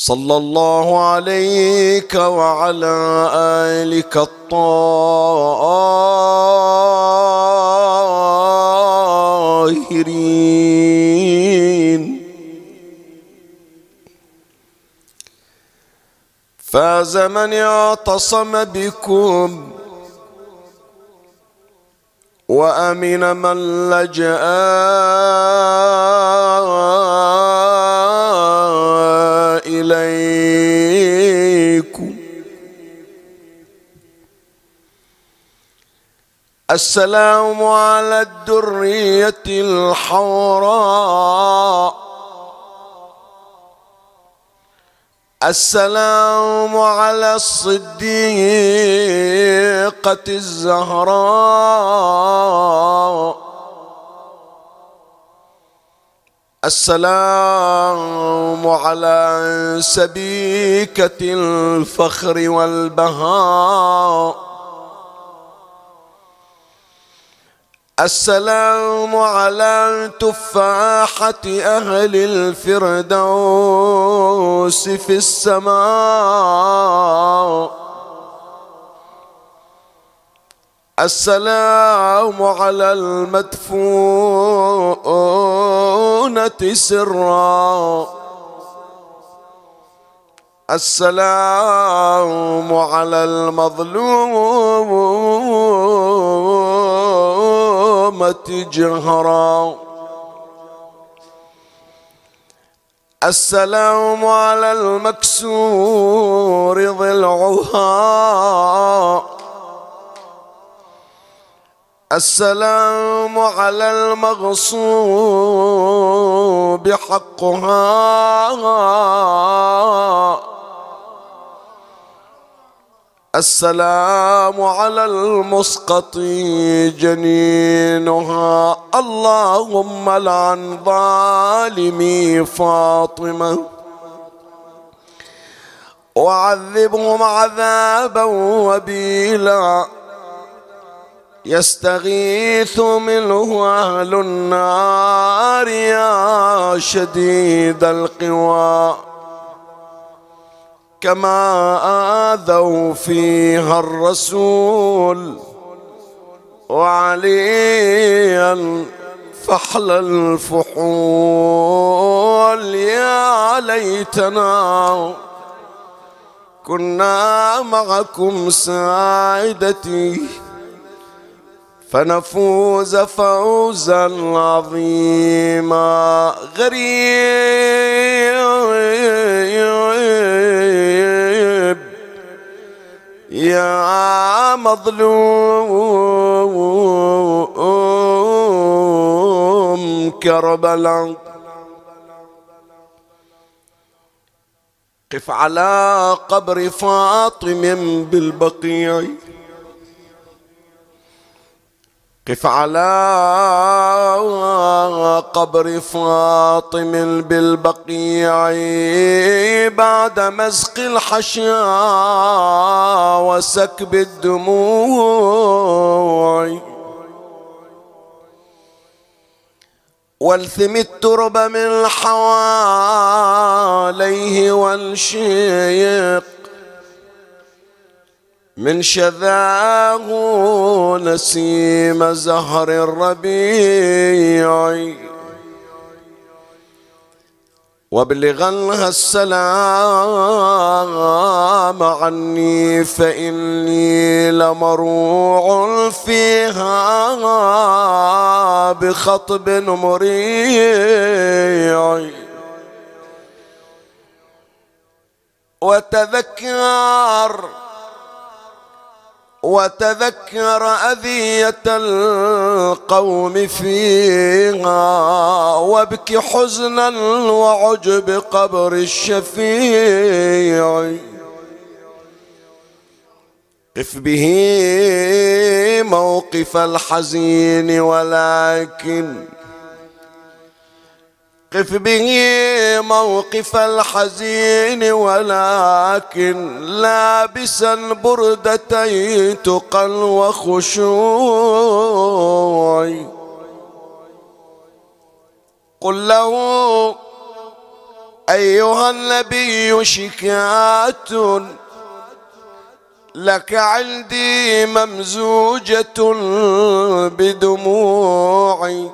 صلى الله عليك وعلى آلك الطاهرين. فاز من اعتصم بكم وأمن من لجأ إليكم السلام على الدرية الحوراء. السلام على الصديقة الزهراء. السلام على سبيكة الفخر والبهاء. السلام على تفاحة أهل الفردوس في السماء. السلام على المدفونة سرا. السلام على المظلومة جهرا. السلام على المكسور ضلعها السلام على المغصوب حقها. السلام على المسقط جنينها. اللهم لعن ظالمي فاطمة. وعذبهم عذابا وبيلا. يستغيث منه أهل النار يا شديد القوى. كما آذوا فيها الرسول وعليا فحل الفحول. يا ليتنا كنا معكم سعادتي فنفوز فوزا عظيما. غريب. يا مظلوم كربلاء. قف على قبر فاطم بالبقيع. قف على قبر فاطم بالبقيع بعد مزق الحشا وسكب الدموع. والثم الترب من حواليه والشيق من شذاه نسيم زهر الربيع. وابلغنها السلام عني فإني لمروع فيها بخطب مريع. وتذكر وتذكر أذية القوم فيها وابك حزنا وعجب قبر الشفيع. قف به موقف الحزين ولكن قف به موقف الحزين ولكن لابسا بردتي تقى وخشوع قل له أيها النبي شكات لك عندي ممزوجة بدموعي.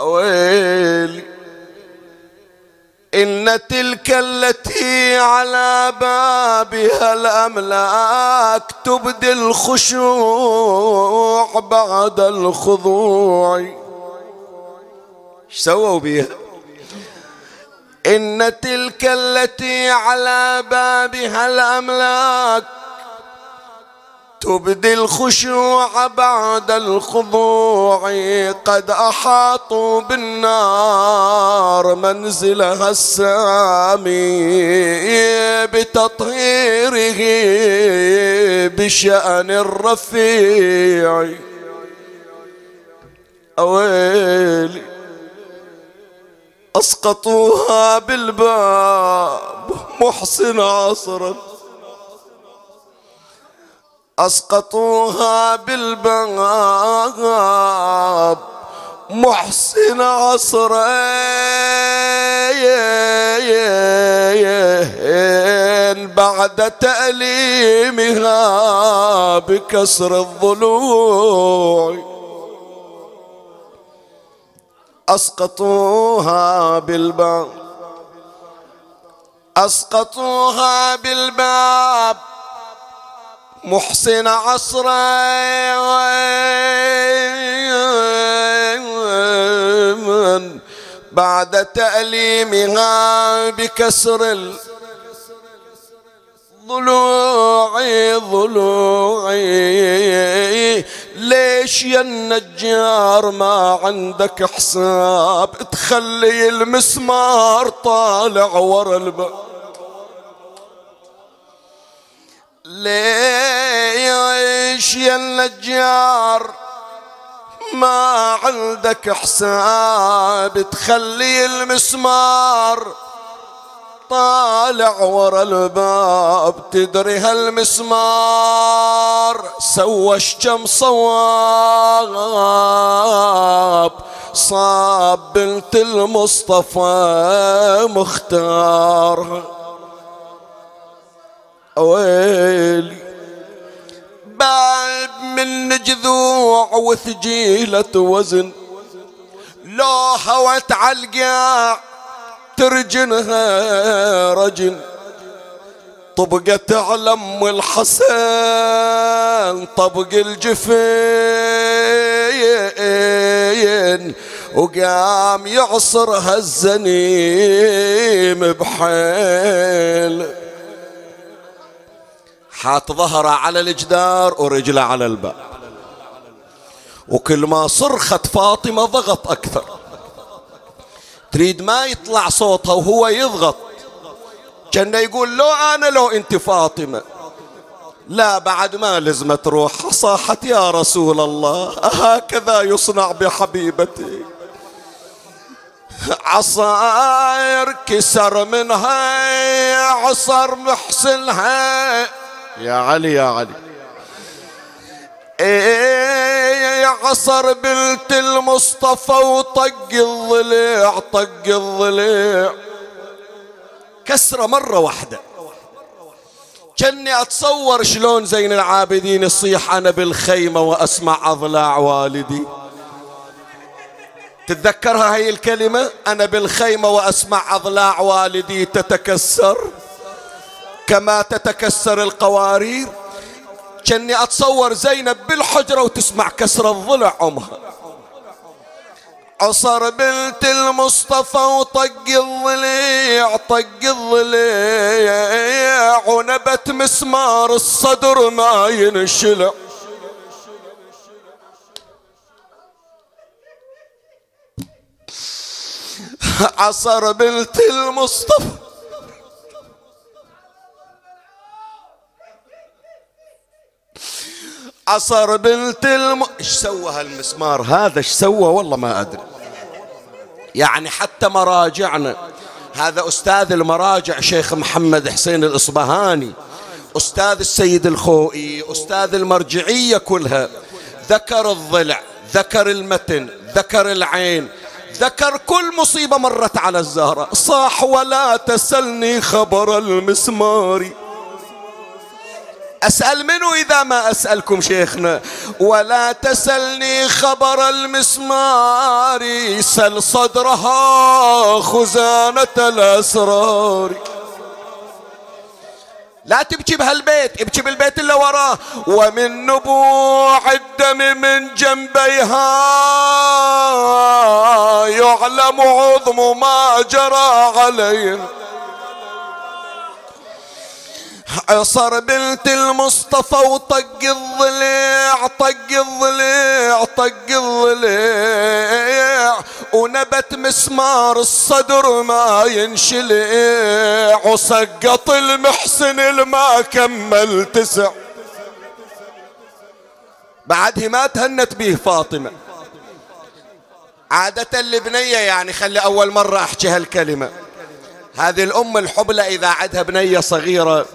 ويلي إن تلك التي على بابها الأملاك تبدي الخشوع بعد الخضوع. سووا بيها؟ إن تلك التي على بابها الأملاك تبدي الخشوع بعد الخضوع قد أحاطوا بالنار منزلها السامي بتطهيره بشأن الرفيع. أويلي أسقطوها بالباب محسن عصرا. أسقطوها بالباب محسن عصرين بعد تأليمها بكسر الضلوع. أسقطوها بالباب أسقطوها بالباب محسن عصرا بعد تأليمها بكسر ضلوعي ضلوعي ليش يا النجار ما عندك حساب؟ تخلي المسمار طالع ورا الباب ليش يا النجار ما عندك حساب تخلي المسمار. طالع ورا الباب تدري هالمسمار. سوى كم صواب. صاب بنت المصطفى مختار. ويلي باب من جذوع وثجيلة وزن لو هوت عالقاع ترجنها رجل طبقت على ام الحسن طبق الجفين. وقام يعصرها الزنيم بحيل. حاط ظهره على الجدار ورجله على الباب وكل ما صرخت فاطمة ضغط أكثر. تريد ما يطلع صوتها وهو يضغط. كان يقول لو أنا لو أنت فاطمة. لا بعد ما لزمت روح صاحت يا رسول الله. هكذا يصنع بحبيبتي. عصاير كسر منها عصر محسنها. يا علي يا علي. إيه عصر بنت المصطفى وطق الضليع طق الضليع. كسرة مرة واحدة. كني أتصور شلون زين العابدين يصيح أنا بالخيمة وأسمع أضلاع والدي. تتذكرها هاي الكلمة؟ أنا بالخيمة وأسمع أضلاع والدي تتكسر. كما تتكسر القوارير. كني أتصور زينب بالحجرة وتسمع كسر الضلع امها عصر بنت المصطفى وطق الضليع طق الضليع. ونبت مسمار الصدر ما ينشلع. عصر بنت المصطفى عصر بنت الم... إيش سوى هالمسمار هذا؟ إيش سوى؟ والله ما أدري. يعني حتى مراجعنا هذا أستاذ المراجع شيخ محمد حسين الإصبهاني أستاذ السيد الخوئي أستاذ المرجعية كلها ذكر الضلع ذكر المتن ذكر العين ذكر كل مصيبة مرت على الزهرة. صاح ولا تسلني خبر المسمار. أسأل منه إذا ما أسألكم شيخنا. ولا تسلني خبر المسمار سل صدرها خزانة الأسرار. لا تبكي بهالبيت ابكي بالبيت اللي وراه. ومن نبوع الدم من جنبيها يعلم عظم ما جرى علينا. عصر بنت المصطفى وطق الضليع طق الضليع طق الضليع. ونبت مسمار الصدر ما ينشلع وسقط المحسن الما كمل تسع. بعدها ما تهنت به فاطمة. عادة البنية يعني خلي أول مرة أحكي هالكلمة. هذه الأم الحبلى إذا عدها بنية صغيرة.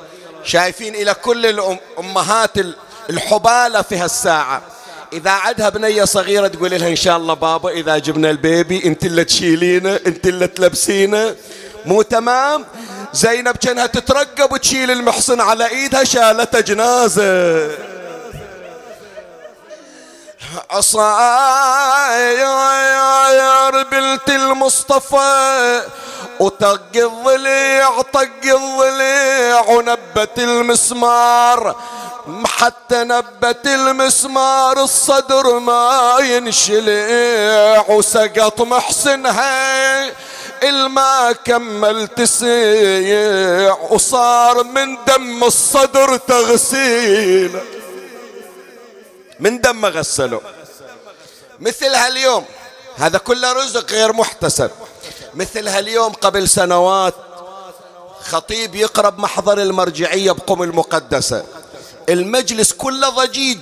شايفين إلى كل الأمهات الحبالة في هالساعة. إذا عدها بنية صغيرة تقول لها إن شاء الله بابا إذا جبنا البيبي أنت اللي تشيلينه أنت اللي تلبسينه. مو تمام؟ زينب كأنها تترقب وتشيل المحصن على إيدها شالته جنازة. عصاير بنت المصطفى وطق الضليع طق الضليع ونبت المسمار. حتى نبت المسمار الصدر ما ينشلع وسقط محسنها. إلما كمل تسيع وصار من دم الصدر تغسيل. من دم غسله مثل هاليوم هذا كله رزق غير محتسب. مثل هاليوم قبل سنوات خطيب يقرب محضر المرجعية بقم المقدسة. المجلس كله ضجيج.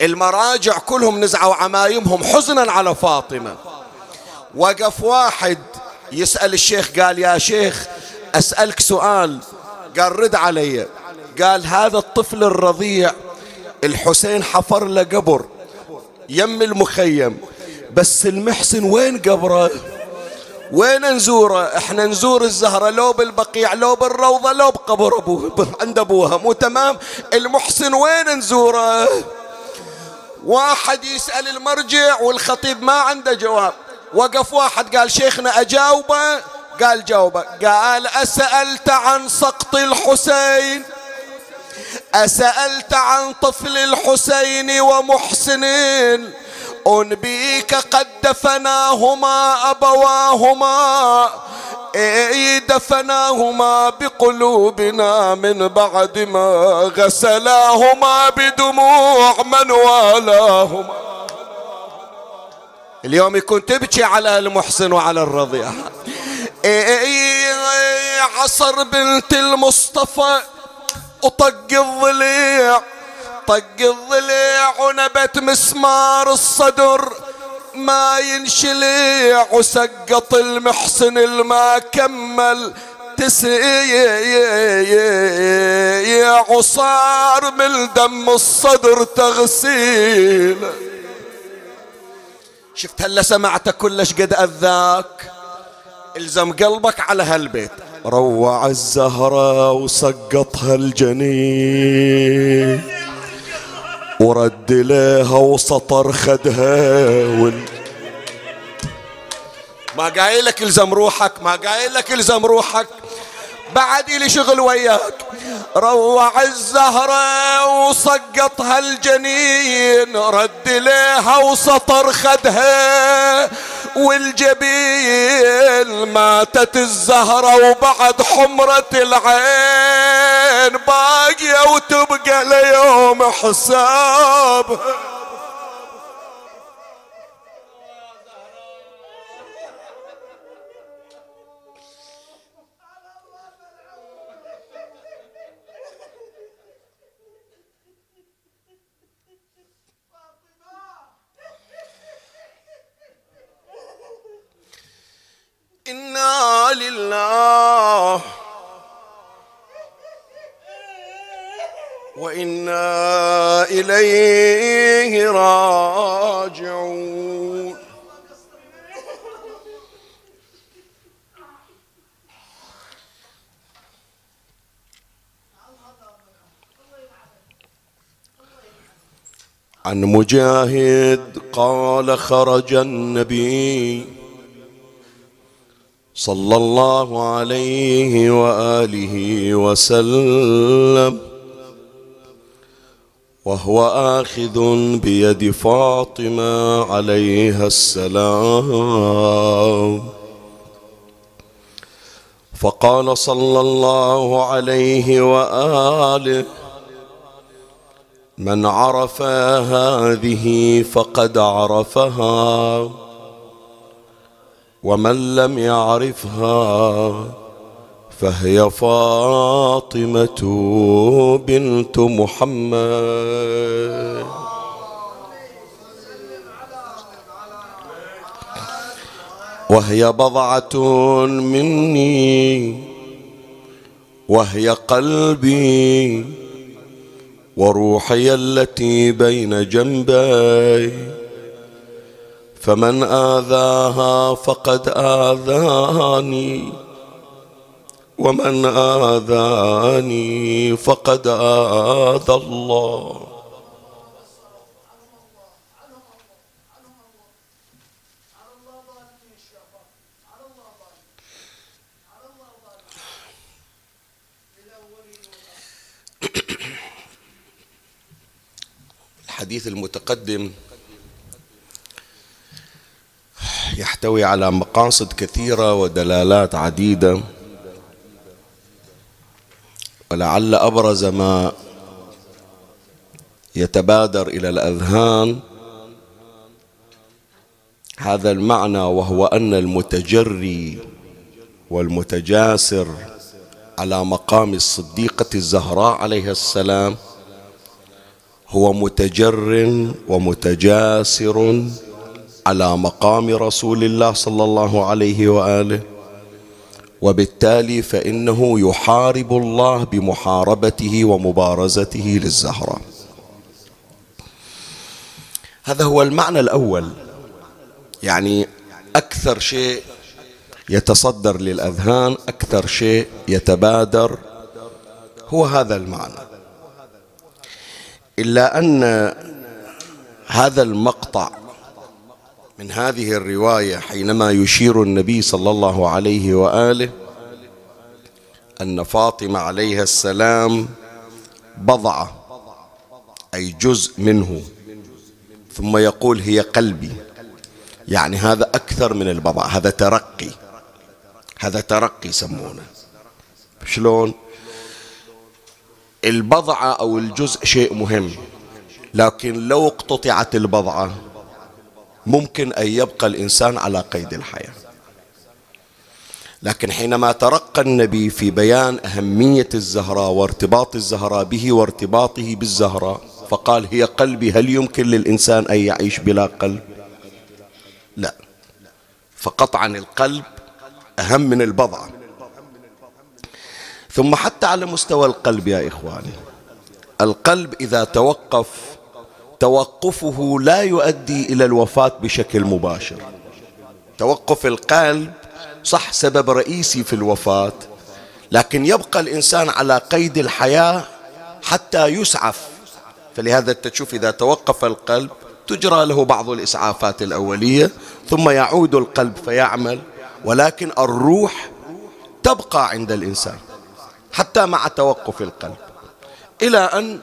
المراجع كلهم نزعوا عمايمهم حزنا على فاطمة. وقف واحد يسأل الشيخ قال يا شيخ أسألك سؤال. قال رد علي. قال هذا الطفل الرضيع. الحسين حفر له قبر يم المخيم. بس المحسن وين قبره؟ وين نزوره إحنا نزور الزهرة لو بالبقيع لو بالروضة لو بقبر ابوه عند أبوها. مو تمام؟ المحسن وين نزوره واحد يسأل المرجع والخطيب ما عنده جواب. وقف واحد قال شيخنا أجاوبه قال جاوبه. قال أسألت عن سقط الحسين. أسألت عن طفل الحسين ومحسنين. أنبيك قد دفناهما أبواهما. إي دفناهما بقلوبنا من بعد ما غسلاهما بدموع من والاهما. اليوم يكون تبكي على المحسن وعلى الرضيع. إي عصر بنت المصطفى وطق الضليع طق الضليع ونبت مسمار الصدر. ما ينشليع وسقط المحسن الما كمل. تسيع وصار من دم الصدر تغسيل. شفت هلا سمعت كلش قد أذاك. إلزم قلبك على هالبيت. روع الزهرة وسقطها الجنين. ورد لها وسطر خدها وال... ما قايل لك إلزم روحك ما قايل لك إلزم روحك. بعد لي شغل وياك. روع الزهرة وسقطها الجنين رد لها وسطر خدها. والجبين ماتت الزهرة وبعد حمرة العين. باقية وتبقى ليوم حساب لله وإنا إليه راجعون. عن مجاهد قال خرج النبي صلى الله عليه وآله وسلم. وهو آخذ بيد فاطمة عليها السلام. فقال صلى الله عليه وآله من عرف هذه فقد عرفها. ومن لم يعرفها فهي فاطمة بنت محمد. وهي بضعة مني وهي قلبي وروحي التي بين جنبي. فمن آذاها فقد آذاني ومن آذاني فقد آذى الله. الحديث المتقدم يحتوي على مقاصد كثيرة ودلالات عديدة. ولعل أبرز ما يتبادر إلى الأذهان هذا المعنى وهو أن المتجري والمتجاسر على مقام الصديقة الزهراء عليها السلام هو متجر ومتجاسر على مقام رسول الله صلى الله عليه وآله. وبالتالي فإنه يحارب الله بمحاربته ومبارزته للزهراء هذا هو المعنى الأول. يعني أكثر شيء يتصدر للأذهان أكثر شيء يتبادر. هو هذا المعنى. إلا أن هذا المقطع من هذه الرواية حينما يشير النبي صلى الله عليه وآله أن فاطمة عليها السلام بضعه أي جزء منه ثم يقول هي قلبي. يعني هذا أكثر من البضعه هذا ترقي هذا ترقي يسمونه. شلون؟ البضعه أو الجزء شيء مهم لكن لو اقتطعت البضعة ممكن أن يبقى الإنسان على قيد الحياة. لكن حينما ترقى النبي في بيان أهمية الزهراء وارتباط الزهراء به وارتباطه بالزهراء فقال هي قلبي هل يمكن للإنسان أن يعيش بلا قلب؟ لا. فقطعا القلب أهم من البضعة ثم حتى على مستوى القلب يا إخواني القلب إذا توقف توقفه لا يؤدي إلى الوفاة بشكل مباشر. توقف القلب صح سبب رئيسي في الوفاة لكن يبقى الإنسان على قيد الحياة حتى يسعف. فلهذا تشوف إذا توقف القلب تجرى له بعض الإسعافات الأولية ثم يعود القلب فيعمل ولكن الروح تبقى عند الإنسان حتى مع توقف القلب. إلى أن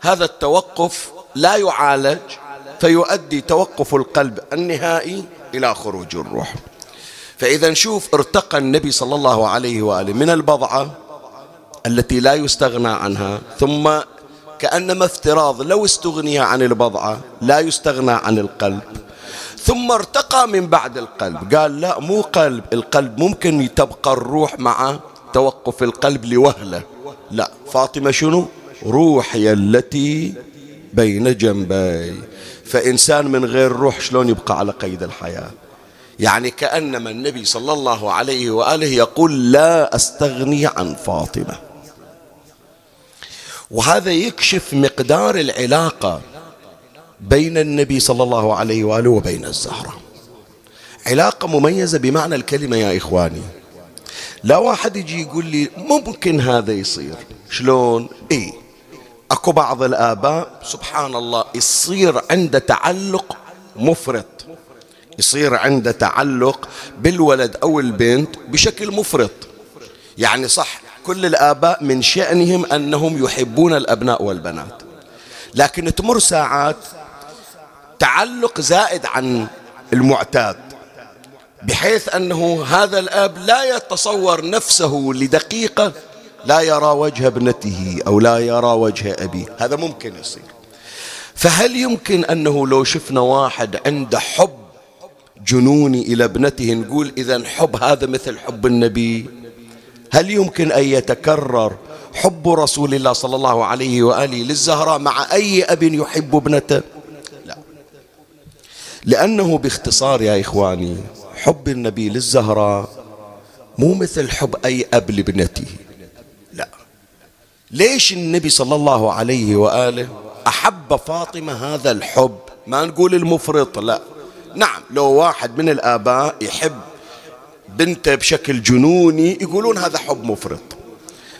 هذا التوقف لا يعالج فيؤدي توقف القلب النهائي إلى خروج الروح. فإذا نشوف ارتقى النبي صلى الله عليه وآله من البضعة التي لا يستغنى عنها ثم كأنما افتراض لو استغني عن البضعة لا يستغنى عن القلب. ثم ارتقى من بعد القلب قال لا مو قلب القلب ممكن تبقى الروح مع توقف القلب لوهلة. لا فاطمة شنو؟ روحي التي بين جنبي. فإنسان من غير روح شلون يبقى على قيد الحياة؟ يعني كأنما النبي صلى الله عليه وآله يقول لا أستغني عن فاطمة. وهذا يكشف مقدار العلاقة بين النبي صلى الله عليه وآله وبين الزهرة. علاقة مميزة بمعنى الكلمة يا إخواني. لا واحد يجي يقول لي ممكن هذا يصير. شلون؟ إيه. أكو بعض الآباء سبحان الله يصير عنده تعلق مفرط. يصير عنده تعلق بالولد أو البنت بشكل مفرط. يعني صح كل الآباء من شأنهم أنهم يحبون الأبناء والبنات. لكن تمر ساعات تعلق زائد عن المعتاد بحيث أنه هذا الأب لا يتصور نفسه لدقيقة لا يرى وجه ابنته أو لا يرى وجه أبيه هذا ممكن يصير. فهل يمكن أنه لو شفنا واحد عنده حب جنوني إلى ابنته نقول إذا حب هذا مثل حب النبي؟ هل يمكن أن يتكرر حب رسول الله صلى الله عليه وآله للزهراء مع أي أب يحب ابنته؟ لا. لأنه باختصار يا إخواني حب النبي للزهراء مو مثل حب أي أب لابنته. لا ليش النبي صلى الله عليه وآله أحب فاطمة هذا الحب؟ ما نقول المفرط لا. نعم لو واحد من الآباء يحب بنته بشكل جنوني يقولون هذا حب مفرط.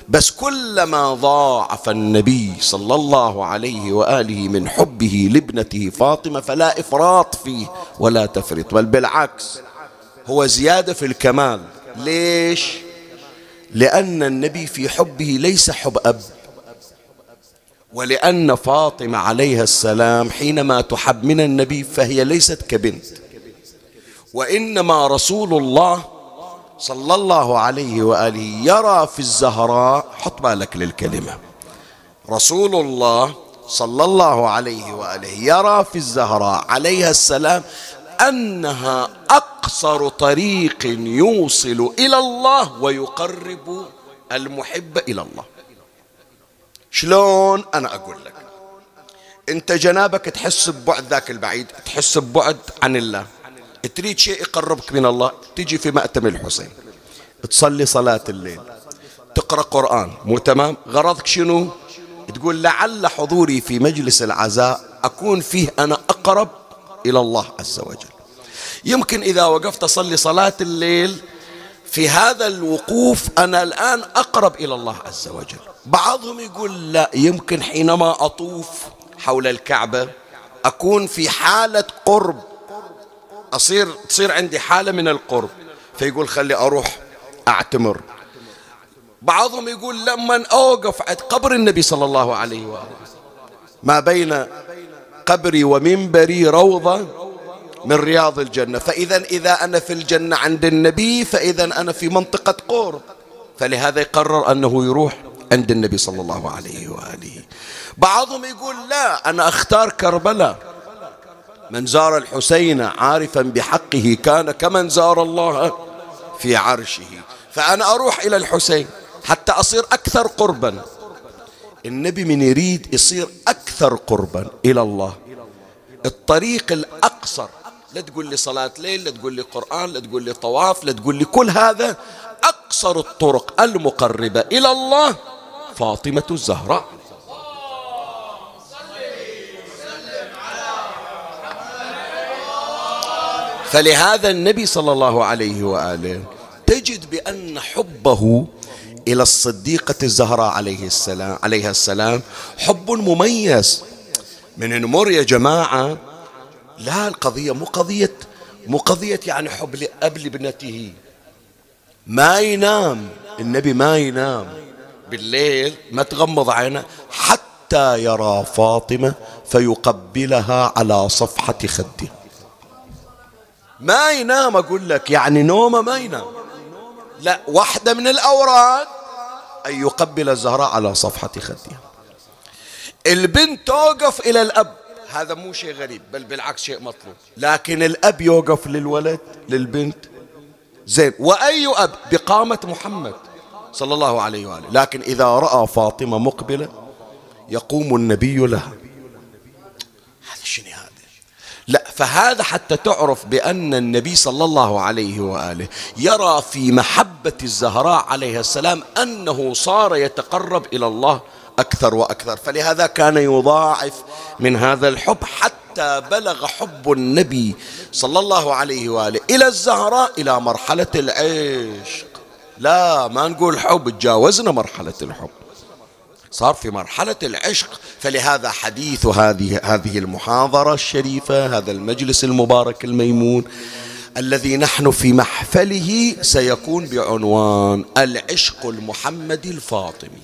بس كلما ضاعف النبي صلى الله عليه وآله من حبه لابنته فاطمة فلا إفراط فيه ولا تفرط بل بالعكس هو زيادة في الكمال. ليش؟ لأن النبي في حبه ليس حب أب ولأن فاطمة عليها السلام حينما تحب من النبي فهي ليست كبنت وإنما رسول الله صلى الله عليه وآله يرى في الزهراء حط بالك للكلمة رسول الله صلى الله عليه وآله يرى في الزهراء عليها السلام أنها أقصر طريق يوصل إلى الله ويقرب المحب إلى الله. شلون أنا أقول لك؟ أنت جنابك تحس ببعد ذاك البعيد تحس ببعد عن الله. تريد شيء يقربك من الله تجي في مأتم الحسين. تصلي صلاة الليل تقرأ قرآن مو تمام؟ غرضك شنو؟ تقول لعل حضوري في مجلس العزاء أكون فيه أنا أقرب إلى الله عز وجل. يمكن إذا وقفت أصلي صلاة الليل في هذا الوقوف أنا الآن أقرب إلى الله عز وجل. بعضهم يقول لا يمكن حينما أطوف حول الكعبة أكون في حالة قرب. أصير تصير عندي حالة من القرب. فيقول خلي أروح أعتمر. بعضهم يقول لما أوقف عند قبر النبي صلى الله عليه وآله. ما بين قبري ومنبري روضة من رياض الجنة. فإذا إذا أنا في الجنة عند النبي فإذا أنا في منطقة قرب فلهذا يقرر أنه يروح عند النبي صلى الله عليه وآله. بعضهم يقول لا أنا أختار كربلاء. من زار الحسين عارفا بحقه كان كمن زار الله في عرشه. فأنا أروح إلى الحسين حتى أصير أكثر قربا. النبي من يريد يصير أكثر قربا إلى الله. الطريق الأقصر لا تقول لي صلاة ليل لا تقول لي قرآن لا تقول لي طواف لا تقول لي كل هذا. أقصر الطرق المقربة إلى الله فاطمة الزهراء. فلهذا النبي صلى الله عليه وآله تجد بأن حبه إلى الصديقة الزهراء عليه السلام عليها السلام حب مميز. من نمر يا جماعة لا القضية مو قضية مو قضية يعني حب لأب لابنته ما ينام النبي ما ينام. بالليل ما تغمض عينه حتى يرى فاطمة فيقبلها على صفحة خده. ما ينام أقول لك يعني نومة ما ينام. لا واحدة من الأوراد أن يقبل الزهراء على صفحة خدها البنت توقف إلى الأب. هذا مو شيء غريب بل بالعكس شيء مطلوب. لكن الأب يوقف للولد للبنت. زين وأي أب؟ بقامة محمد صلى الله عليه وآله. لكن إذا رأى فاطمة مقبلة يقوم النبي لها. هذا شنو هذا؟ لا فهذا حتى تعرف بأن النبي صلى الله عليه وآله يرى في محبة الزهراء عليها السلام أنه صار يتقرب إلى الله أكثر وأكثر. فلهذا كان يضاعف من هذا الحب حتى بلغ حب النبي صلى الله عليه وآله إلى الزهراء إلى مرحلة العشق. لا ما نقول حب تجاوزنا مرحلة الحب. صار في مرحلة العشق. فلهذا حديث هذه هذه المحاضرة الشريفة هذا المجلس المبارك الميمون الذي نحن في محفله سيكون بعنوان العشق المحمدي الفاطمي.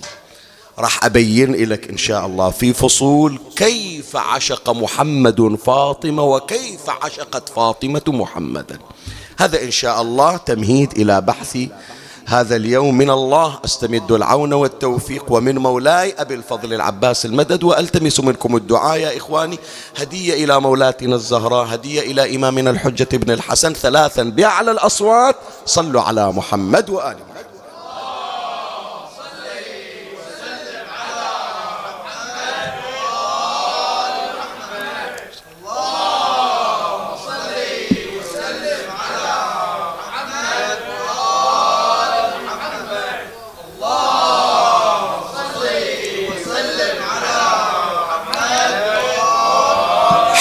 راح أبين لك إن شاء الله. في فصول كيف عشق محمد فاطمة وكيف عشقت فاطمة محمدا. هذا إن شاء الله تمهيد إلى بحث هذا اليوم. من الله أستمد العون والتوفيق ومن مولاي أبي الفضل العباس المدد وألتمس منكم الدعاء يا إخواني. هدية إلى مولاتنا الزهراء هدية إلى إمامنا الحجة بن الحسن ثلاثا بأعلى الأصوات. صلوا على محمد وآل محمد.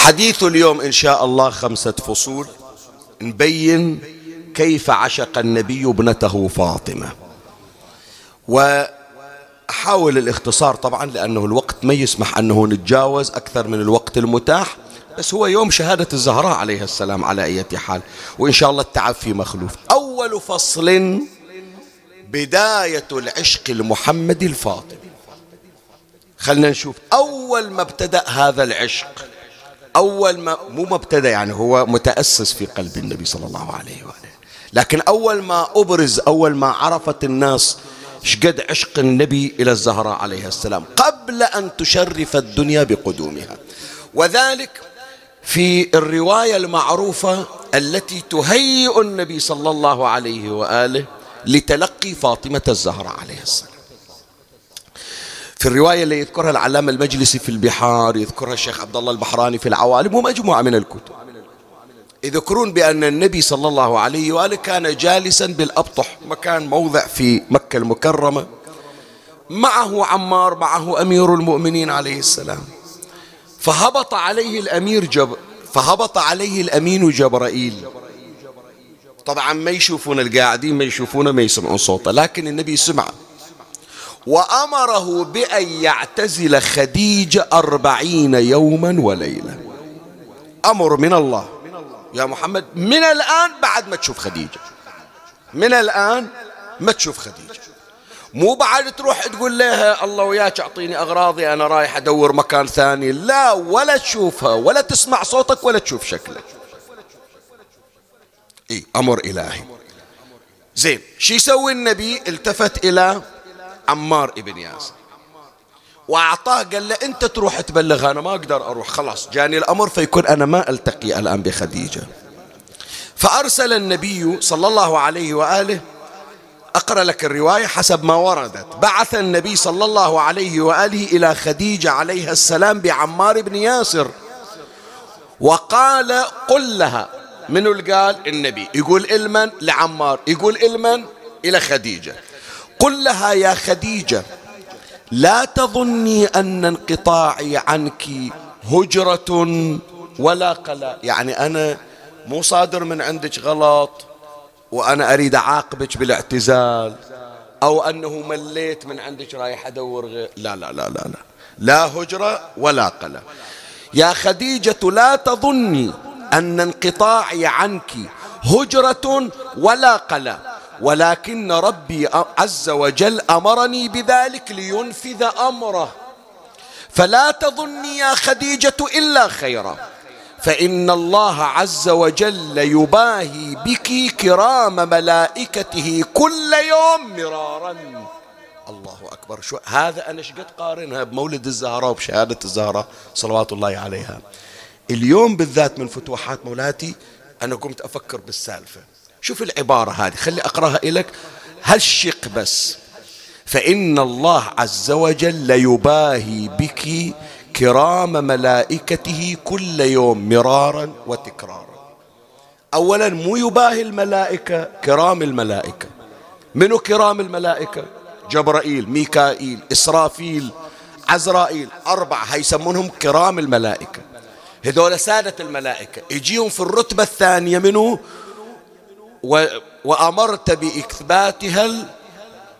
حديث اليوم إن شاء الله خمسة فصول نبين كيف عشق النبي ابنته فاطمة. وأحاول الاختصار طبعا لأنه الوقت ما يسمح أنه نتجاوز أكثر من الوقت المتاح بس هو يوم شهادة الزهراء عليه السلام على أي حال وإن شاء الله التعفي مخلوف. أول فصل بداية العشق المحمدي الفاطمي. خلنا نشوف أول ما ابتدأ هذا العشق. أول ما مو مبتدأ يعني هو متأسس في قلب النبي صلى الله عليه وآله. لكن أول ما أبرز أول ما عرفت الناس شقد عشق النبي إلى الزهراء عليه السلام قبل أن تشرف الدنيا بقدومها. وذلك في الرواية المعروفة التي تهيئ النبي صلى الله عليه وآله لتلقي فاطمة الزهراء عليه السلام. في الرواية اللي يذكرها العلامة المجلسي في البحار يذكرها الشيخ عبد الله البحراني في العوالم ومجموعة من الكتب. يذكرون بأن النبي صلى الله عليه وآله كان جالسا بالأبطح مكان موضع في مكة المكرمة. معه عمار معه أمير المؤمنين عليه السلام. فهبط عليه الأمير جب فهبط عليه الأمين جبرائيل. طبعا ما يشوفون القاعدين ما يشوفونه ما يسمعون صوته لكن النبي سمع. وأمره بأن يعتزل خديجة أربعين يوما وليلة. أمر من الله. يا محمد من الآن بعد ما تشوف خديجة. من الآن ما تشوف خديجة. مو بعد تروح تقول لها الله وياك أعطيني أغراضي أنا رايح أدور مكان ثاني. لا ولا تشوفها ولا تسمع صوتك ولا تشوف شكلك. اي أمر إلهي. زين شو يسوي النبي؟ التفت إلى عمار ابن ياسر. وأعطاه قال له أنت تروح تبلغ أنا ما أقدر أروح. خلاص جاني الأمر فيكون أنا ما ألتقي الآن بخديجة. فأرسل النبي صلى الله عليه وآله أقرأ لك الرواية حسب ما وردت. بعث النبي صلى الله عليه وآله إلى خديجة عليها السلام بعمار بن ياسر. وقال قل لها. من قال؟ النبي. يقول إلمن لعمار. يقول إلمن إلى خديجة. قل لها يا خديجة لا تظني أن انقطاعي عنك هجرة ولا قلاء يعني أنا مو صادر من عندك غلط وأنا أريد أعاقبك بالاعتزال أو أنه مليت من عندك رايح أدور غير لا لا لا لا لا لا هجرة ولا قلة يا خديجة لا تظني أن انقطاعي عنك هجرة ولا قلة ولكن ربي عز وجل أمرني بذلك لينفذ أمره. فلا تظني يا خديجة إلا خيرا. فإن الله عز وجل يباهي بك كرام ملائكته كل يوم مرارا. الله أكبر. شو هذا أنا شقد قارنها بمولد الزهراء وبشهادة الزهراء صلوات الله عليها. اليوم بالذات من فتوحات مولاتي أنا قمت أفكر بالسالفة. شوف العبارة هذه خلي أقرأها إليك. هالشق بس؟ فإن الله عز وجل يباهي بك كرام ملائكته كل يوم مرارا وتكرارا. أولا مو يباهي الملائكة كرام الملائكة. منو كرام الملائكة؟ جبرائيل ميكائيل إسرافيل عزرائيل أربعة هيسمونهم كرام الملائكة. هذول سادة الملائكة. يجيهم في الرتبة الثانية منه و... وأمرت بإثباتها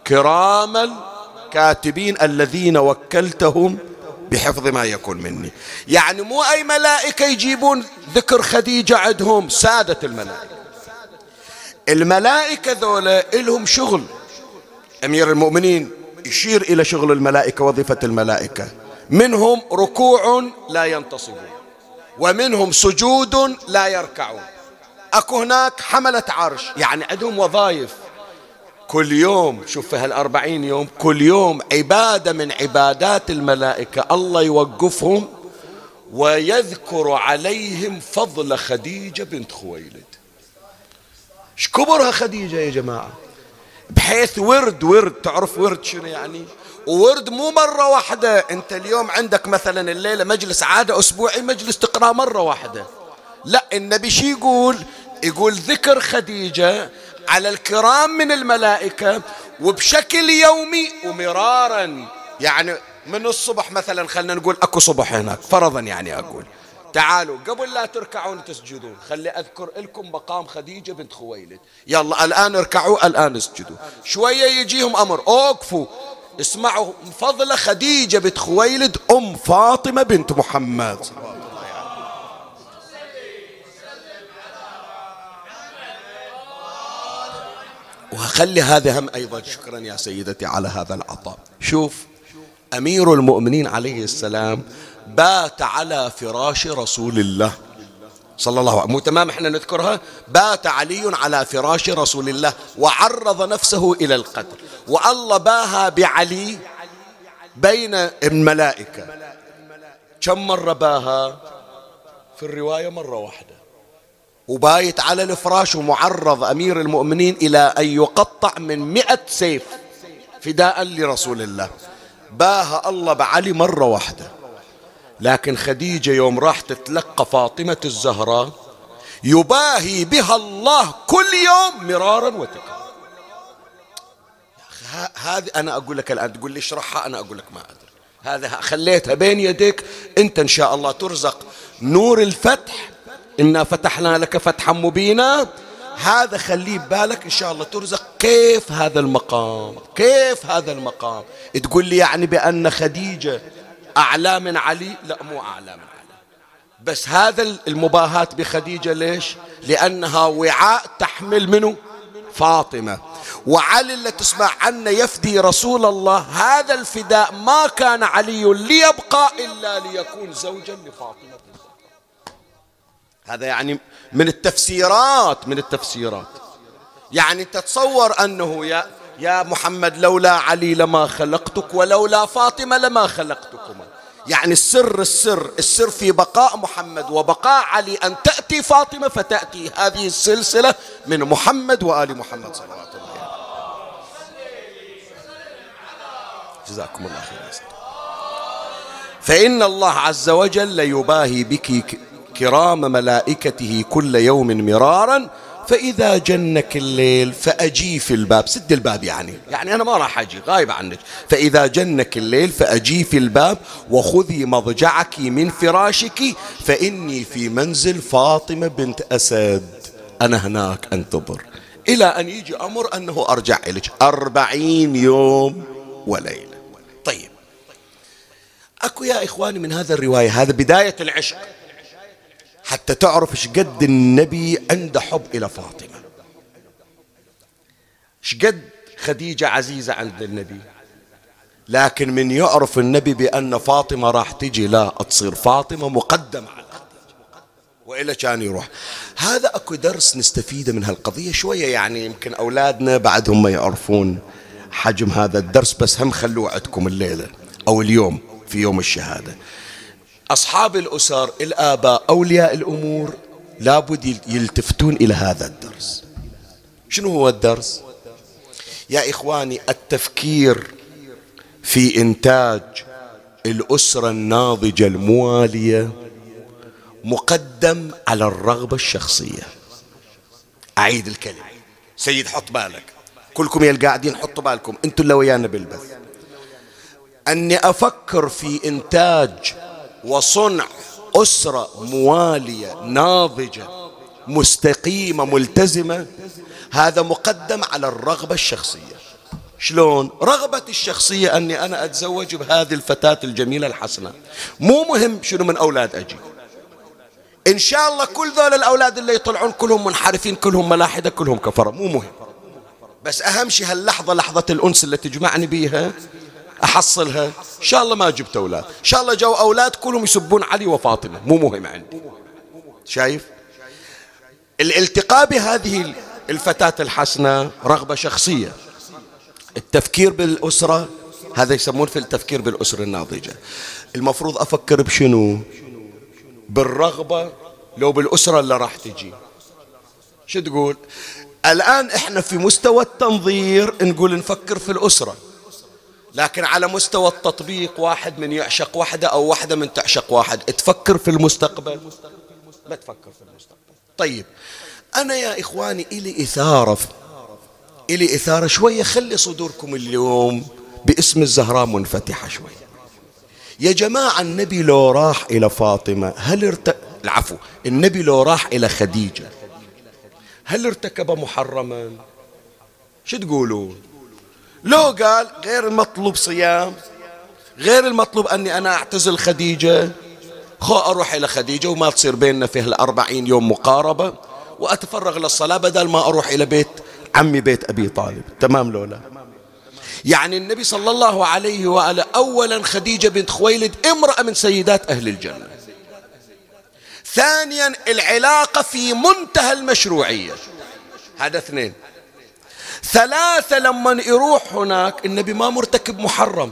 الكرام الكاتبين الذين وكلتهم بحفظ ما يكون مني. يعني مو أي ملائكة يجيبون ذكر خديجة عندهم سادة الملائكة. الملائكة ذولا إلهم شغل. أمير المؤمنين يشير إلى شغل الملائكة وظيفة الملائكة. منهم ركوع لا ينتصبون ومنهم سجود لا يركعون. أكو هناك حملة عرش. يعني عندهم وظائف. كل يوم شوف في هالأربعين يوم كل يوم عبادة من عبادات الملائكة. الله يوقفهم ويذكر عليهم فضل خديجة بنت خويلد. إيش كبرها خديجة يا جماعة؟ بحيث ورد ورد. تعرف ورد شنو يعني؟ وورد مو مرة واحدة. أنت اليوم عندك مثلا الليلة مجلس عادة أسبوعي مجلس تقرأ مرة واحدة. لا النبي شي يقول؟ يقول ذكر خديجة على الكرام من الملائكة وبشكل يومي ومرارا. يعني من الصبح مثلا خلنا نقول أكو صبح هناك فرضا يعني أقول. تعالوا قبل لا تركعون تسجدون خلي أذكر لكم مقام خديجة بنت خويلد. يلا الآن اركعوا الآن اسجدوا. شوية يجيهم أمر أوقفوا. اسمعوا فضل خديجة بنت خويلد أم فاطمة بنت محمد. وخلي هذا هم أيضا شكرا يا سيدتي على هذا العطاء. شوف أمير المؤمنين عليه السلام بات على فراش رسول الله. صلى الله عليه وسلم. مو تمام إحنا نذكرها؟ بات علي على فراش رسول الله وعرض نفسه إلى القتل. والله باها بعلي بين الملائكة. كم مرة باها؟ في الرواية مرة واحدة. وبايت على الفراش ومعرض أمير المؤمنين إلى أن يقطع من مئة سيف فداء لرسول الله. باها الله بعلي مرة واحدة. لكن خديجة يوم راح تتلقى فاطمة الزهراء يباهي بها الله كل يوم مرارا وتكرارا. هذه أنا أقول لك الآن تقول لي اشرحها أنا أقول لك ما أدري. هذا خليتها بين يديك أنت إن شاء الله ترزق نور الفتح إنا فتحنا لك فتحا مبينا. هذا خليه ببالك إن شاء الله ترزق. كيف هذا المقام؟ كيف هذا المقام؟ تقول لي يعني بأن خديجة أعلى من علي؟ لا مو أعلى من علي. بس هذا المباهاة بخديجة ليش؟ لأنها وعاء تحمل منه فاطمة. وعلي اللي تسمع عنه يفدي رسول الله هذا الفداء ما كان علي ليبقى إلا ليكون زوجا لفاطمة. هذا يعني من التفسيرات من التفسيرات. يعني تتصور أنه يا يا محمد لولا علي لما خلقتك ولولا فاطمة لما خلقتكما. يعني السر السر السر في بقاء محمد وبقاء علي أن تأتي فاطمة فتأتي هذه السلسلة من محمد وآل محمد صلوات الله جزاكم الله خير فإن الله عز وجل يباهي بك كرام ملائكته كل يوم مرارا فإذا جنك الليل فأجي في الباب. سد الباب يعني. يعني أنا ما راح أجي غايب عنك. فإذا جنك الليل فأجي في الباب وخذي مضجعك من فراشك فإني في منزل فاطمة بنت أسد. أنا هناك أنتظر. إلى أن يجي أمر أنه أرجع إليك. أربعين يوم وليلة. طيب. أكو يا إخواني من هذا الرواية هذا بداية العشق. حتى تعرف إيش قد النبي عنده حب إلى فاطمة. إيش قد خديجة عزيزة عند النبي. لكن من يعرف النبي بأن فاطمة راح تجي لا تصير فاطمة مقدمة على وإلا كان يروح. هذا أكو درس نستفيده من هالقضية شوية يعني يمكن أولادنا بعدهم ما يعرفون حجم هذا الدرس بس هم خلوه عندكم الليلة أو اليوم في يوم الشهادة. أصحاب الأسر الآباء أولياء الأمور لابد يلتفتون إلى هذا الدرس. شنو هو الدرس؟ يا إخواني التفكير في إنتاج الأسرة الناضجة الموالية مقدم على الرغبة الشخصية. أعيد الكلمة. سيد حط بالك. كلكم يا القاعدين حطوا بالكم. أنتم اللي ويانا بالبث. أني أفكر في إنتاج وصنع أسرة موالية ناضجة مستقيمة ملتزمة. هذا مقدم على الرغبة الشخصية. شلون؟ رغبة الشخصية أني أنا أتزوج بهذه الفتاة الجميلة الحسنة. مو مهم شنو من أولاد أجي. إن شاء الله كل ذول الأولاد اللي يطلعون كلهم منحرفين كلهم ملاحدة كلهم كفرة. مو مهم. بس أهم شيء هاللحظة لحظة الأنس اللي تجمعني بيها أحصلها؟ إن شاء الله ما جبت أولاد. إن شاء الله جو أولاد كلهم يسبون علي وفاطمة. مو مهم عندي. شايف؟ الالتقاء بهذه الفتاة الحسنة رغبة شخصية. التفكير بالأسرة هذا يسمون في التفكير بالأسرة الناضجة. المفروض أفكر بشنو؟ بالرغبة لو بالأسرة اللي راح تجي. شو تقول؟ الآن إحنا في مستوى التنظير نقول نفكر في الأسرة. لكن على مستوى التطبيق واحد من يعشق واحدة أو واحدة من تعشق واحد. تفكر في المستقبل؟ ما تفكر في المستقبل. طيب أنا يا إخواني إلي إثارة إلي إثارة شوية. خلي صدوركم اليوم باسم الزهراء منفتحة شوية يا جماعة النبي لو راح إلى فاطمة هل ارت... العفو النبي لو راح إلى خديجة هل ارتكب محرما؟ شو تقولون؟ لو قال غير المطلوب صيام غير المطلوب أني أنا أعتزل خديجة خو أروح إلى خديجة وما تصير بيننا فيه الأربعين يوم مقاربة وأتفرغ للصلاة بدل ما أروح إلى بيت عمي بيت أبي طالب. تمام لولا يعني النبي صلى الله عليه وآله أولا خديجة بنت خويلد امرأة من سيدات أهل الجنة. ثانيا العلاقة في منتهى المشروعية. هذا اثنين. ثلاثة لما يروح هناك النبي ما مرتكب محرم.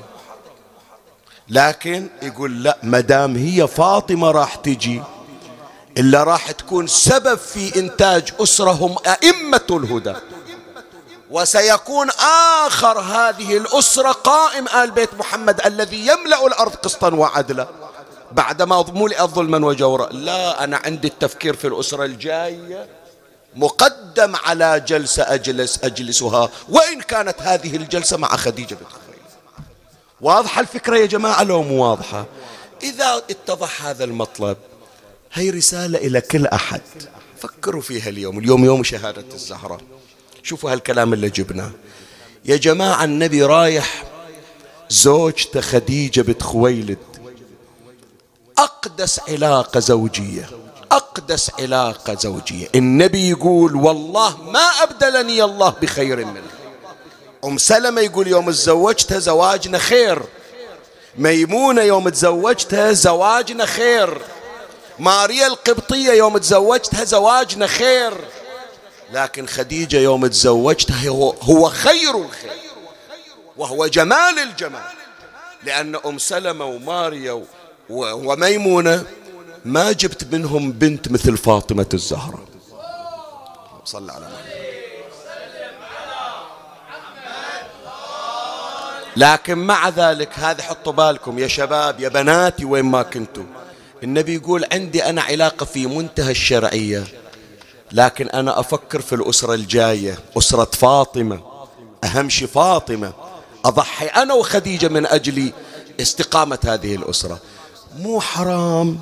لكن يقول لا مدام هي فاطمة راح تجي إلا راح تكون سبب في إنتاج أسرة هم أئمة الهدى. وسيكون آخر هذه الأسرة قائم آل بيت محمد الذي يملأ الأرض قسطا وعدلا. بعدما ملئت ظلما وجورا لا أنا عندي التفكير في الأسرة الجاية. مقدم على جلسة أجلس أجلسها. وإن كانت هذه الجلسة مع خديجة بنت خويلد واضحة الفكرة يا جماعة لو مو واضحة؟ إذا اتضح هذا المطلب هي رسالة إلى كل أحد. فكروا فيها اليوم. اليوم يوم شهادة الزهرة. شوفوا هالكلام اللي جبناه. يا جماعة النبي رايح زوجته خديجة بنت خويلد. أقدس علاقة زوجية. أقدس علاقة زوجية النبي يقول والله ما أبدلني الله بخير منه. أم سلمة يقول يوم تزوجتها زواجنا خير. ميمونة يوم تزوجتها زواجنا خير. ماريا القبطية يوم تزوجتها زواجنا خير. لكن خديجة يوم تزوجتها هو خير الخير. وهو جمال الجمال. لأن أم سلمة وماريا وميمونة ما جبت منهم بنت مثل فاطمة الزهراء صلى على محمد. لكن مع ذلك هذا حطوا بالكم يا شباب يا بناتي وين ما كنتم النبي يقول عندي أنا علاقة في منتهى الشرعية لكن أنا أفكر في الأسرة الجاية أسرة فاطمة. أهم شيء فاطمة. أضحي أنا وخديجة من أجل استقامة هذه الأسرة. مو حرام.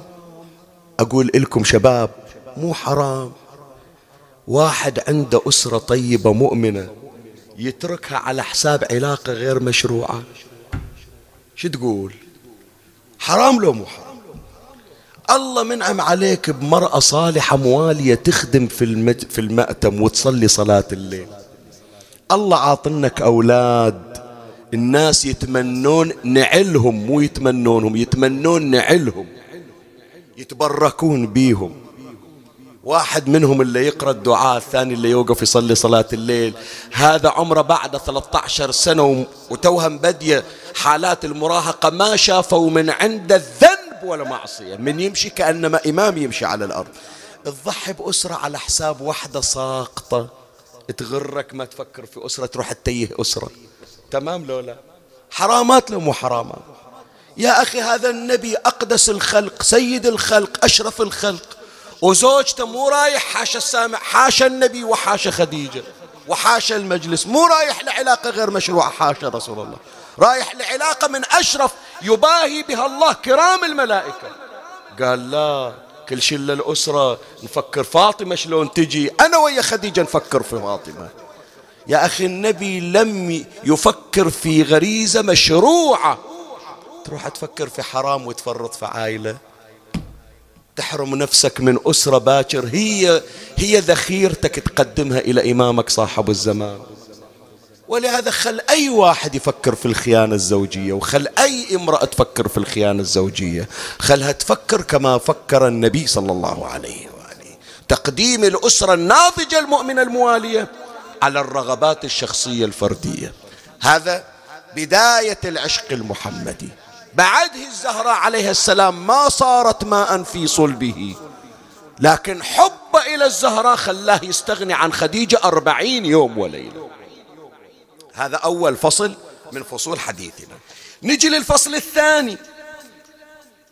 أقول لكم شباب مو حرام. واحد عنده أسرة طيبة مؤمنة يتركها على حساب علاقة غير مشروعة. شو تقول؟ حرام لو مو حرام. الله منعم عليك بمرأة صالحة موالية تخدم في, المج... في المأتم وتصلي صلاة الليل. الله عاطنك أولاد. الناس يتمنون نعلهم مو يتمنونهم يتمنون نعلهم. يتبركون بيهم. واحد منهم اللي يقرأ الدعاء الثاني اللي يوقف يصلي صلاة الليل. هذا عمره بعد 13 سنة وتوها بدية حالات المراهقة ما شافوا من عنده الذنب ولا معصية. من يمشي كأنما إمام يمشي على الأرض. تضحي بأسرة على حساب وحدة ساقطة. تغرك ما تفكر في أسرة تروح تتيه أسرة. تمام لو لا؟ حرامات لو مو حرامات؟ يا أخي هذا النبي أقدس الخلق سيد الخلق أشرف الخلق. وزوجته مو رايح حاشا السامع حاشا النبي وحاشا خديجة وحاشا المجلس. مو رايح لعلاقة غير مشروعة حاشا رسول الله. رايح لعلاقة من أشرف يباهي بها الله كرام الملائكة. قال لا كل شيء للأسرة نفكر فاطمة شلون تجي؟ أنا ويا خديجة نفكر في فاطمة. يا أخي النبي لم يفكر في غريزة مشروعة. تروح تفكر في حرام وتفرط في عائلة. تحرم نفسك من أسرة باكر. هي هي ذخيرتك تقدمها إلى إمامك صاحب الزمان. ولهذا خل أي واحد يفكر في الخيانة الزوجية وخل أي امرأة تفكر في الخيانة الزوجية خلها تفكر كما فكر النبي صلى الله عليه وآله. تقديم الأسرة الناضجة المؤمنة الموالية على الرغبات الشخصية الفردية. هذا بداية العشق المحمدي. بعده الزهراء عليها السلام ما صارت ماء في صلبه. لكن حب إلى الزهراء خلاه يستغني عن خديجة أربعين يوم وليلة. هذا أول فصل من فصول حديثنا. نجي للفصل الثاني.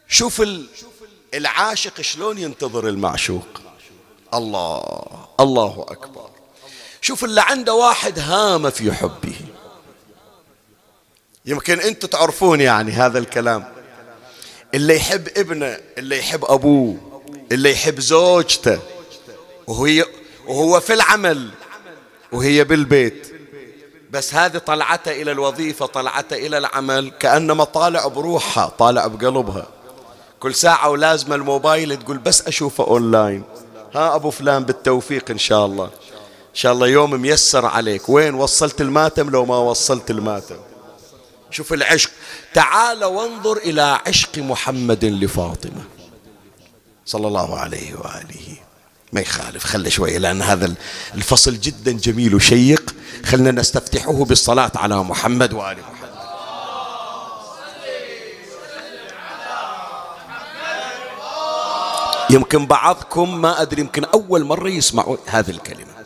شوف العاشق شلون ينتظر المعشوق. الله الله أكبر. شوف اللي عنده واحد هام في حبه. يمكن أنتم تعرفون يعني هذا الكلام. اللي يحب ابنه اللي يحب أبوه اللي يحب زوجته وهي وهو في العمل وهي بالبيت. بس هذه طلعته إلى الوظيفة طلعته إلى العمل كأنما طالع بروحها طالع بقلبها. كل ساعة ولازم الموبايل تقول بس أشوفه أونلاين. ها أبو فلان بالتوفيق إن شاء الله. إن شاء الله يوم ميسر عليك. وين وصلت الماتم لو ما وصلت الماتم؟ شوف العشق. تعال وانظر إلى عشق محمد لفاطمة. صلى الله عليه وآله. ما يخالف. خلي شوية لأن هذا الفصل جدا جميل وشيق. خلنا نستفتحه بالصلاة على محمد وآل محمد. يمكن بعضكم ما أدري يمكن أول مرة يسمعوا هذه الكلمة.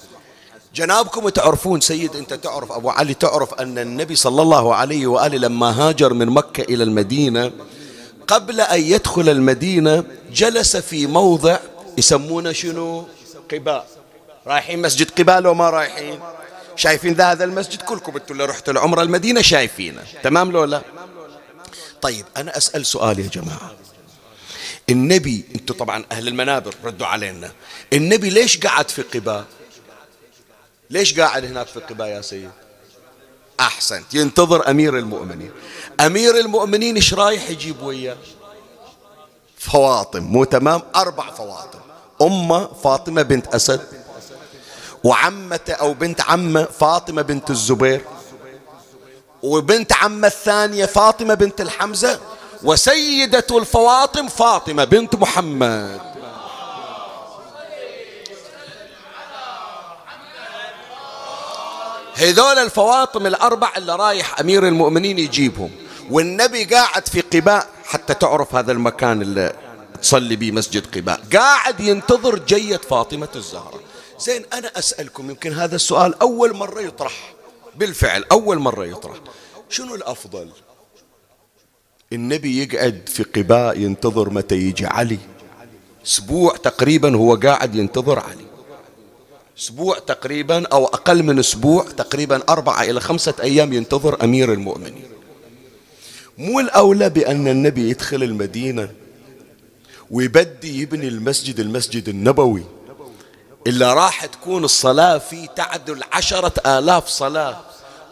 جنابكم تعرفون سيد أنت تعرف أبو علي تعرف أن النبي صلى الله عليه وآله لما هاجر من مكة إلى المدينة قبل أن يدخل المدينة جلس في موضع يسمونه شنو؟ قباء. رايحين مسجد قباء لو ما رايحين؟ شايفين ذا هذا المسجد؟ كلكم أنتوا اللي رحتوا العمرة المدينة شايفينه. تمام لو لا؟ طيب أنا أسأل سؤال يا جماعة. النبي أنتوا طبعا أهل المنابر ردوا علينا. النبي ليش قعد في قباء؟ ليش قاعد هناك في قباء يا سيد؟ أحسنت. ينتظر أمير المؤمنين. أمير المؤمنين إيش رايح يجيب وياه؟ فواطم. مو تمام؟ أربع فواطم. أمه فاطمة بنت أسد وعمته أو بنت عمة فاطمة بنت الزبير وبنت عمة الثانية فاطمة بنت الحمزة وسيدة الفواطم فاطمة بنت محمد. هذول الفواطم الأربع اللي رايح أمير المؤمنين يجيبهم. والنبي قاعد في قباء حتى تعرف هذا المكان اللي تصلي به مسجد قباء. قاعد ينتظر جية فاطمة الزهرة. زين أنا أسألكم يمكن هذا السؤال أول مرة يطرح. بالفعل أول مرة يطرح. شنو الأفضل؟ النبي يقعد في قباء ينتظر متى يجي علي. أسبوع تقريبا هو قاعد ينتظر علي. أسبوع تقريبا أو أقل من أسبوع تقريبا أربعة إلى خمسة أيام ينتظر أمير المؤمنين. مو الأولى بأن النبي يدخل المدينة ويبدي يبني المسجد المسجد النبوي إلا راح تكون الصلاة في تعدل عشرة آلاف صلاة.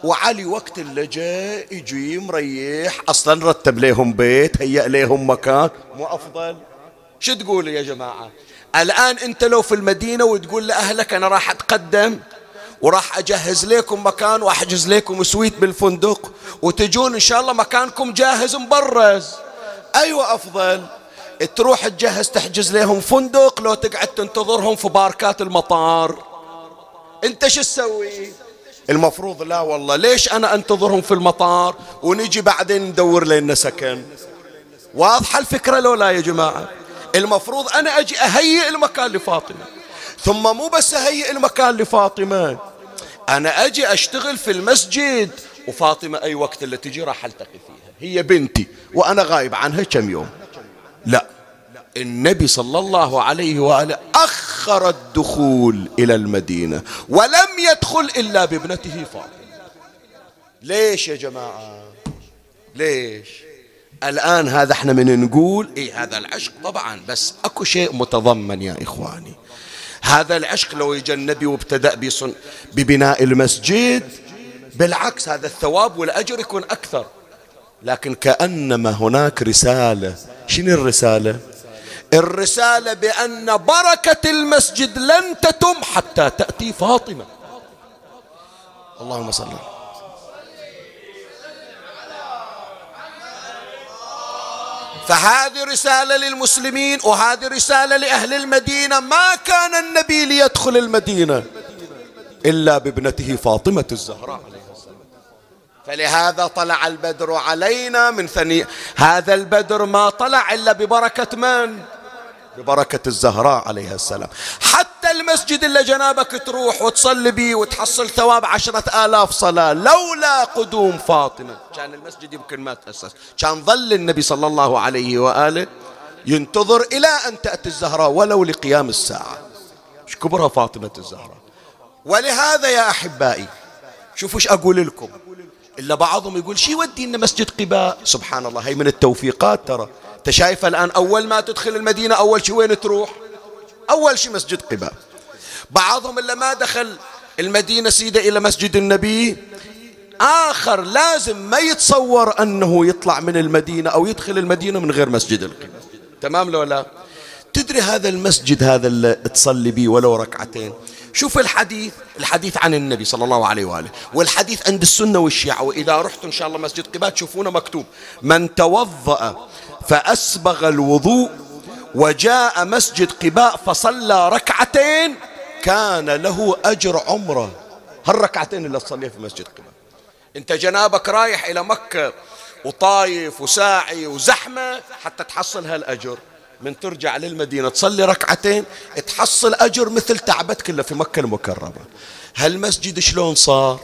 وعلي وقت اللي جاء يجي مريح أصلا رتب لهم بيت هيأ لهم مكان. مو أفضل؟ شو تقول يا جماعة؟ الآن أنت لو في المدينة وتقول لأهلك أنا راح أتقدم وراح أجهز لكم مكان وأحجز لكم سويت بالفندق وتجون إن شاء الله مكانكم جاهز مبرز. أيوة أفضل. تروح تجهز تحجز لهم فندق لو تقعد تنتظرهم في باركات المطار. أنت شو تسوي؟ المفروض لا والله. ليش أنا أنتظرهم في المطار ونجي بعدين ندور لنا سكن؟ واضحة الفكرة لو لا يا جماعة؟ المفروض أنا أجي أهيئ المكان لفاطمة. ثم مو بس أهيئ المكان لفاطمة أنا أجي أشتغل في المسجد. وفاطمة أي وقت اللي تجي راح ألتقي فيها. هي بنتي وأنا غايب عنها كم يوم. لا النبي صلى الله عليه وآله أخر الدخول إلى المدينة ولم يدخل إلا بابنته فاطمة. ليش يا جماعة؟ ليش؟ الآن هذا إحنا من نقول إي هذا العشق طبعا بس أكو شيء متضمن يا إخواني. هذا العشق لو اجى النبي وابتدأ بصن ببناء المسجد بالعكس هذا الثواب والأجر يكون أكثر. لكن كأنما هناك رسالة. شنو الرسالة؟ الرسالة بأن بركة المسجد لن تتم حتى تأتي فاطمة. اللهم صل فهذه رسالة للمسلمين وهذه رسالة لأهل المدينة. ما كان النبي ليدخل المدينة إلا بابنته فاطمة الزهراء فلهذا طلع البدر علينا من ثني هذا البدر ما طلع إلا ببركة من؟ ببركة الزهراء عليها السلام. حتى المسجد اللي جنابك تروح وتصلي به وتحصل ثواب عشرة آلاف صلاة لولا قدوم فاطمة. كان المسجد يمكن ما تأسس. كان ظل النبي صلى الله عليه وآله ينتظر إلى أن تأتي الزهراء ولو لقيام الساعة. إيش كبرها فاطمة الزهراء؟ ولهذا يا أحبائي شوفوا إيش أقول لكم. إلا بعضهم يقول شي يودينا مسجد قباء؟ سبحان الله هي من التوفيقات ترى. انت شايف الآن أول ما تدخل المدينة أول شي وين تروح؟ أول شي مسجد قباء. بعضهم إلا ما دخل المدينة سيدة إلى مسجد النبي آخر لازم ما يتصور أنه يطلع من المدينة أو يدخل المدينة من غير مسجد القباء. تمام لو لا؟ تدري هذا المسجد هذا اللي تصلي به ولو ركعتين؟ شوف الحديث الحديث عن النبي صلى الله عليه وآله والحديث عند السنة والشيعة وإذا رحت إن شاء الله مسجد قباء تشوفونه مكتوب. من توضأ فأسبغ الوضوء وجاء مسجد قباء فصلى ركعتين كان له أجر عمرة. هالركعتين اللي تصليها في مسجد قباء؟ أنت جنابك رايح إلى مكة وطايف وساعي وزحمة حتى تحصل هالأجر. من ترجع للمدينة تصلي ركعتين تحصل أجر مثل تعبتك كله في مكة المكرمة. هالمسجد شلون صار؟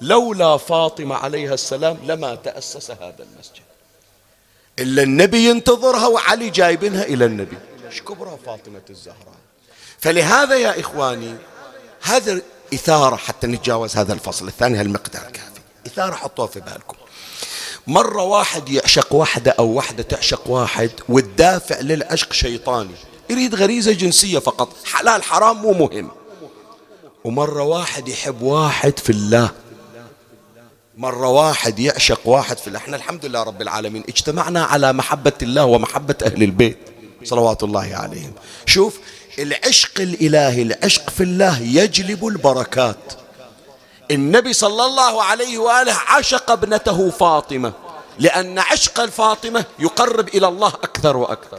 لولا فاطمة عليها السلام لما تأسس هذا المسجد. إلا النبي ينتظرها وعلي جايبينها إلى النبي. إيش كبرها فاطمة الزهراء؟ فلهذا يا إخواني هذا إثارة حتى نتجاوز هذا الفصل الثاني هالمقدار كافي. إثارة حطوها في بالكم. مرة واحد يعشق واحدة أو واحدة تعشق واحد والدافع للعشق شيطاني. يريد غريزة جنسية فقط. حلال حرام مو مهم. ومرة واحد يحب واحد في الله. مرة واحد يعشق واحد في إحنا الحمد لله رب العالمين اجتمعنا على محبة الله ومحبة أهل البيت صلوات الله عليهم. شوف العشق الإلهي العشق في الله يجلب البركات. النبي صلى الله عليه وآله عشق ابنته فاطمة لأن عشق الفاطمة يقرب إلى الله أكثر وأكثر.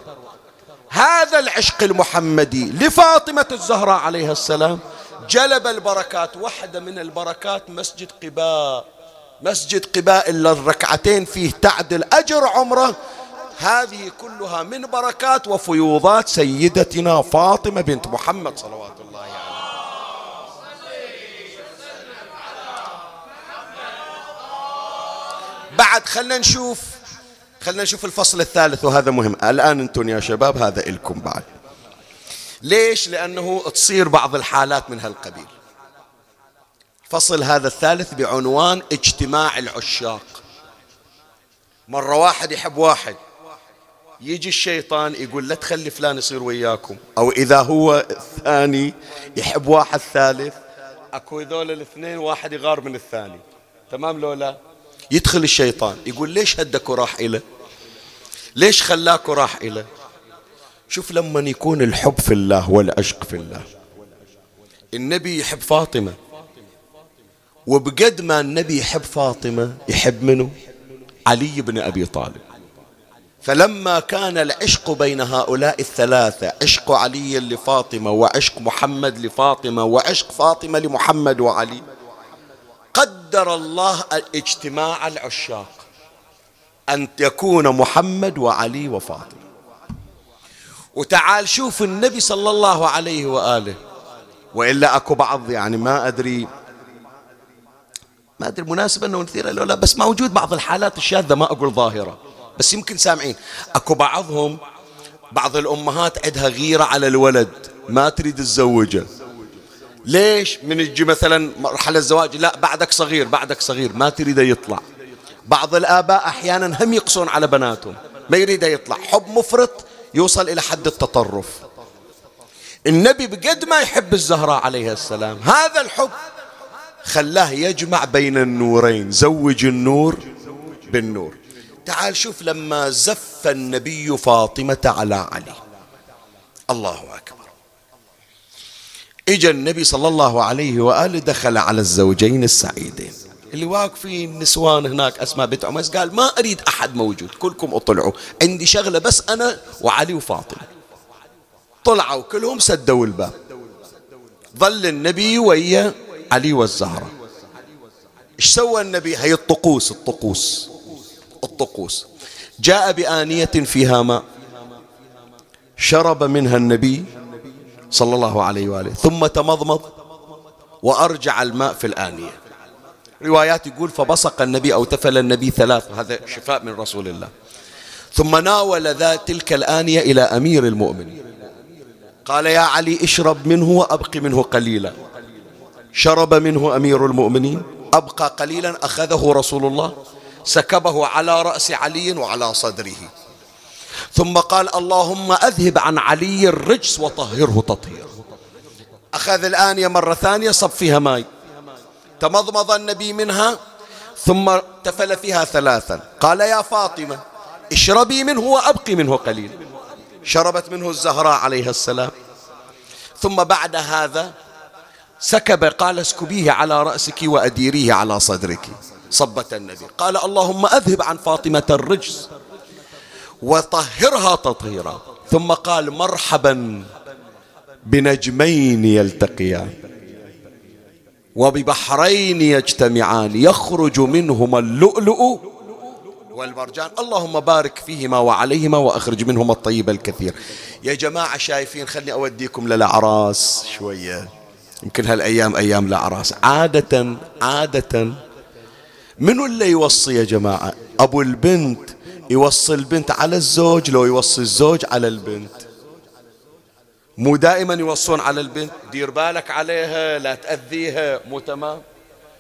هذا العشق المحمدي لفاطمة الزهراء عليها السلام جلب البركات واحدة من البركات مسجد قباء. مسجد قباء إلا الركعتين فيه تعدل أجر عمرة. هذه كلها من بركات وفيوضات سيدتنا فاطمة بنت محمد صلوات الله عليه. بعد خلنا نشوف خلنا نشوف الفصل الثالث وهذا مهم. الآن أنتم يا شباب هذا إلكم بعد. ليش؟ لأنه تصير بعض الحالات من هالقبيل. الفصل هذا الثالث بعنوان اجتماع العشاق. مرة واحد يحب واحد يجي الشيطان يقول لا تخلي فلان يصير وياكم. أو إذا هو الثاني يحب واحد ثالث أكو هذول الاثنين واحد يغار من الثاني. تمام لولا يدخل الشيطان يقول ليش هدك راح إله ليش خلاك راح إله شوف لما يكون الحب في الله والعشق في الله. النبي يحب فاطمة. وبقد ما النبي يحب فاطمة يحب منه؟ علي بن أبي طالب. فلما كان العشق بين هؤلاء الثلاثة عشق علي لفاطمة وعشق محمد لفاطمة وعشق فاطمة لمحمد وعلي قدر الله اجتماع العشاق أن يكون محمد وعلي وفاطمة. وتعال شوف النبي صلى الله عليه وآله. وإلا أكو بعض يعني ما أدري ما أدري مناسبة أنه نثير لو لا بس موجود بعض الحالات الشاذة ما أقول ظاهرة. بس يمكن سامعين. أكو بعضهم بعض الأمهات عندها غيرة على الولد ما تريد تزوجه. ليش؟ من يجي مثلا مرحلة الزواج لا بعدك صغير بعدك صغير ما تريده يطلع. بعض الآباء أحيانا هم يقصون على بناتهم ما يريده يطلع. حب مفرط يوصل إلى حد التطرف. النبي بقد ما يحب الزهراء عليها السلام. هذا الحب خلاه يجمع بين النورين. زوج النور بالنور. تعال شوف لما زف النبي فاطمة على علي. الله أكبر. اجى النبي صلى الله عليه وآله دخل على الزوجين السعيدين. اللي واقفين نسوان هناك أسماء بنت عميس قال ما أريد أحد موجود. كلكم اطلعوا. عندي شغلة بس أنا وعلي وفاطمة. طلعوا كلهم سدوا الباب. ظل النبي ويا علي والزهرة. إيش سوى النبي؟ هي الطقوس الطقوس الطقوس. جاء بآنية فيها ماء شرب منها النبي صلى الله عليه وآله ثم تمضمض وأرجع الماء في الآنية. روايات يقول فبصق النبي أو تفل النبي ثلاث هذا شفاء من رسول الله. ثم ناول ذات تلك الآنية إلى أمير المؤمنين. قال يا علي اشرب منه وأبق منه قليلا. شرب منه أمير المؤمنين أبقى قليلا أخذه رسول الله سكبه على رأس علي وعلى صدره. ثم قال اللهم أذهب عن علي الرجس وطهره تطهير أخذ الآنية مرة ثانية صب فيها ماء تمضمض النبي منها ثم تفل فيها ثلاثا. قال يا فاطمة اشربي منه وأبقي منه قليل شربت منه الزهراء عليها السلام. ثم بعد هذا سكب قال اسكبيه على رأسك وأديريه على صدرك. صبة النبي. قال اللهم أذهب عن فاطمة الرجس وطهرها تطهيرا. ثم قال مرحبا بنجمين يلتقيان وببحرين يجتمعان. يخرج منهما اللؤلؤ والمرجان اللهم بارك فيهما وعليهما وأخرج منهما الطيب الكثير. يا جماعة شايفين خلني أوديكم للأعراس شوية. يمكن هالأيام أيام الأعراس عادة عادة منو اللي يوصي يا جماعة؟ أبو البنت يوصي البنت على الزوج لو يوصي الزوج على البنت. مو دائما يوصون على البنت. دير بالك عليها لا تأذيها. مو تمام؟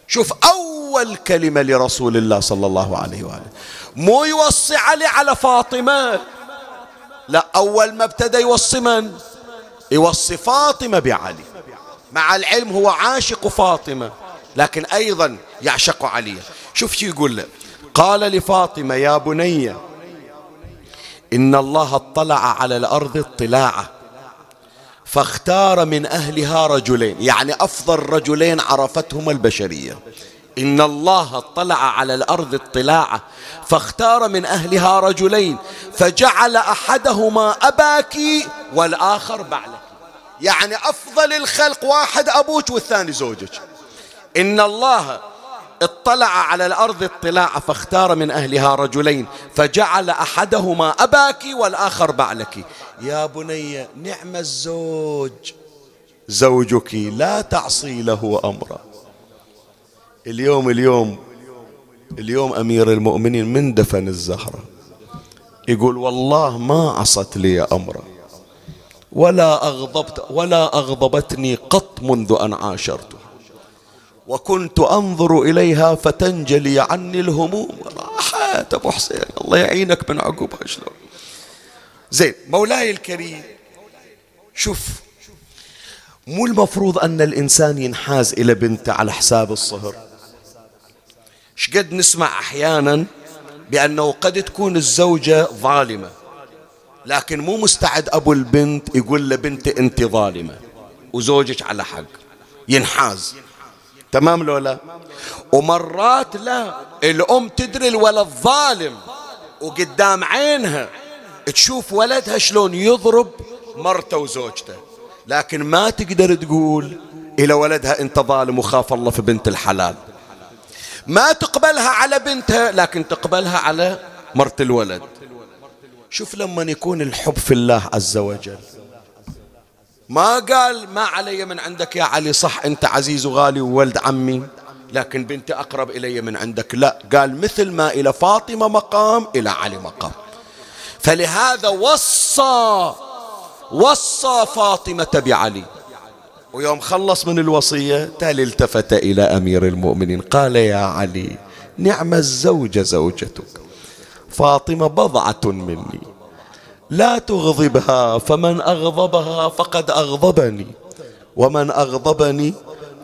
شوف أول كلمة لرسول الله صلى الله عليه وآله. مو يوصي علي على فاطمة. لا أول ما ابتدى يوصي من؟ يوصي فاطمة بعلي. مع العلم هو عاشق فاطمة لكن أيضا يعشق علي. شوف شو يقول له قال لفاطمة يا بني إن الله اطلع على الأرض اطلاعة فاختار من أهلها رجلين يعني أفضل رجلين عرفتهما البشرية. إن الله اطلع على الأرض اطلاعة فاختار من أهلها رجلين فجعل أحدهما أباك والآخر بعلك يعني أفضل الخلق واحد أبوك والثاني زوجك. إن الله اطلع على الأرض اطلاع فاختار من أهلها رجلين فجعل أحدهما أباك والآخر بعلك. يا بني نعم الزوج. زوجك لا تعصي له أمرا. اليوم اليوم اليوم أمير المؤمنين من دفن الزهرة. يقول والله ما عصت لي أمرا. ولا أغضبت ولا أغضبتني قط منذ أن عاشرته وكنت أنظر إليها فتنجلي عني الهموم. راحت أبو حسين الله يعينك من عقبها شلون؟ زين مولاي الكريم شوف مو المفروض أن الإنسان ينحاز إلى بنته على حساب الصهر. شقد نسمع أحيانا بأنه قد تكون الزوجة ظالمة. لكن مو مستعد أبو البنت يقول لبنتي أنت ظالمة. وزوجك على حق. ينحاز. تمام لو لا ومرات لا الأم تدري الولد ظالم. وقدام عينها تشوف ولدها شلون يضرب مرته وزوجته. لكن ما تقدر تقول إلى ولدها أنت ظالم وخاف الله في بنت الحلال. ما تقبلها على بنتها لكن تقبلها على مرت الولد. شوف لما يكون الحب في الله عز وجل. ما قال ما علي من عندك يا علي صح أنت عزيز وغالي وولد عمي لكن بنتي أقرب إلي من عندك. لا قال مثل ما إلى فاطمة مقام إلى علي مقام. فلهذا وصى وصى فاطمة بعلي. ويوم خلص من الوصية تالي التفت إلى أمير المؤمنين قال يا علي نعم الزوجة زوجتك. فاطمة بضعة مني. لا تغضبها فمن أغضبها فقد أغضبني. ومن أغضبني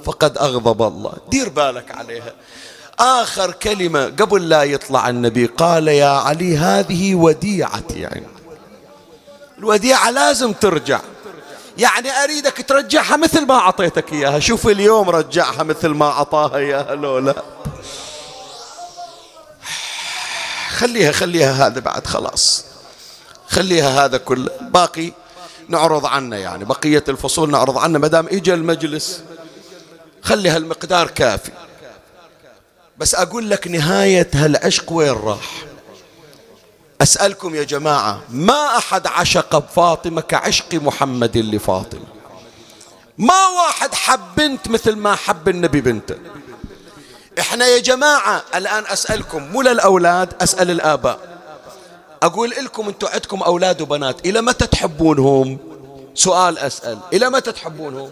فقد أغضب الله. دير بالك عليها. آخر كلمة قبل لا يطلع النبي قال يا علي هذه وديعتي يعني. الوديعة لازم ترجع. يعني أريدك ترجعها مثل ما أعطيتك إياها. شوف اليوم رجعها مثل ما أعطاها إياها لولا. خليها خليها هذا بعد خلاص. خليها هذا كله باقي نعرض عنه يعني بقية الفصول نعرض عنه ما دام إجا المجلس. خلي هالمقدار كافي. بس أقول لك نهاية هالعشق وين راح؟ أسألكم يا جماعة ما أحد عشق بفاطمة كعشق محمد لفاطمة ما واحد حب بنت مثل ما حب النبي بنته. إحنا يا جماعة الآن أسألكم مو للأولاد أسأل الآباء. أقول لكم أنتم عندكم أولاد وبنات إلى متى تحبونهم؟ سؤال أسأل إلى متى تحبونهم؟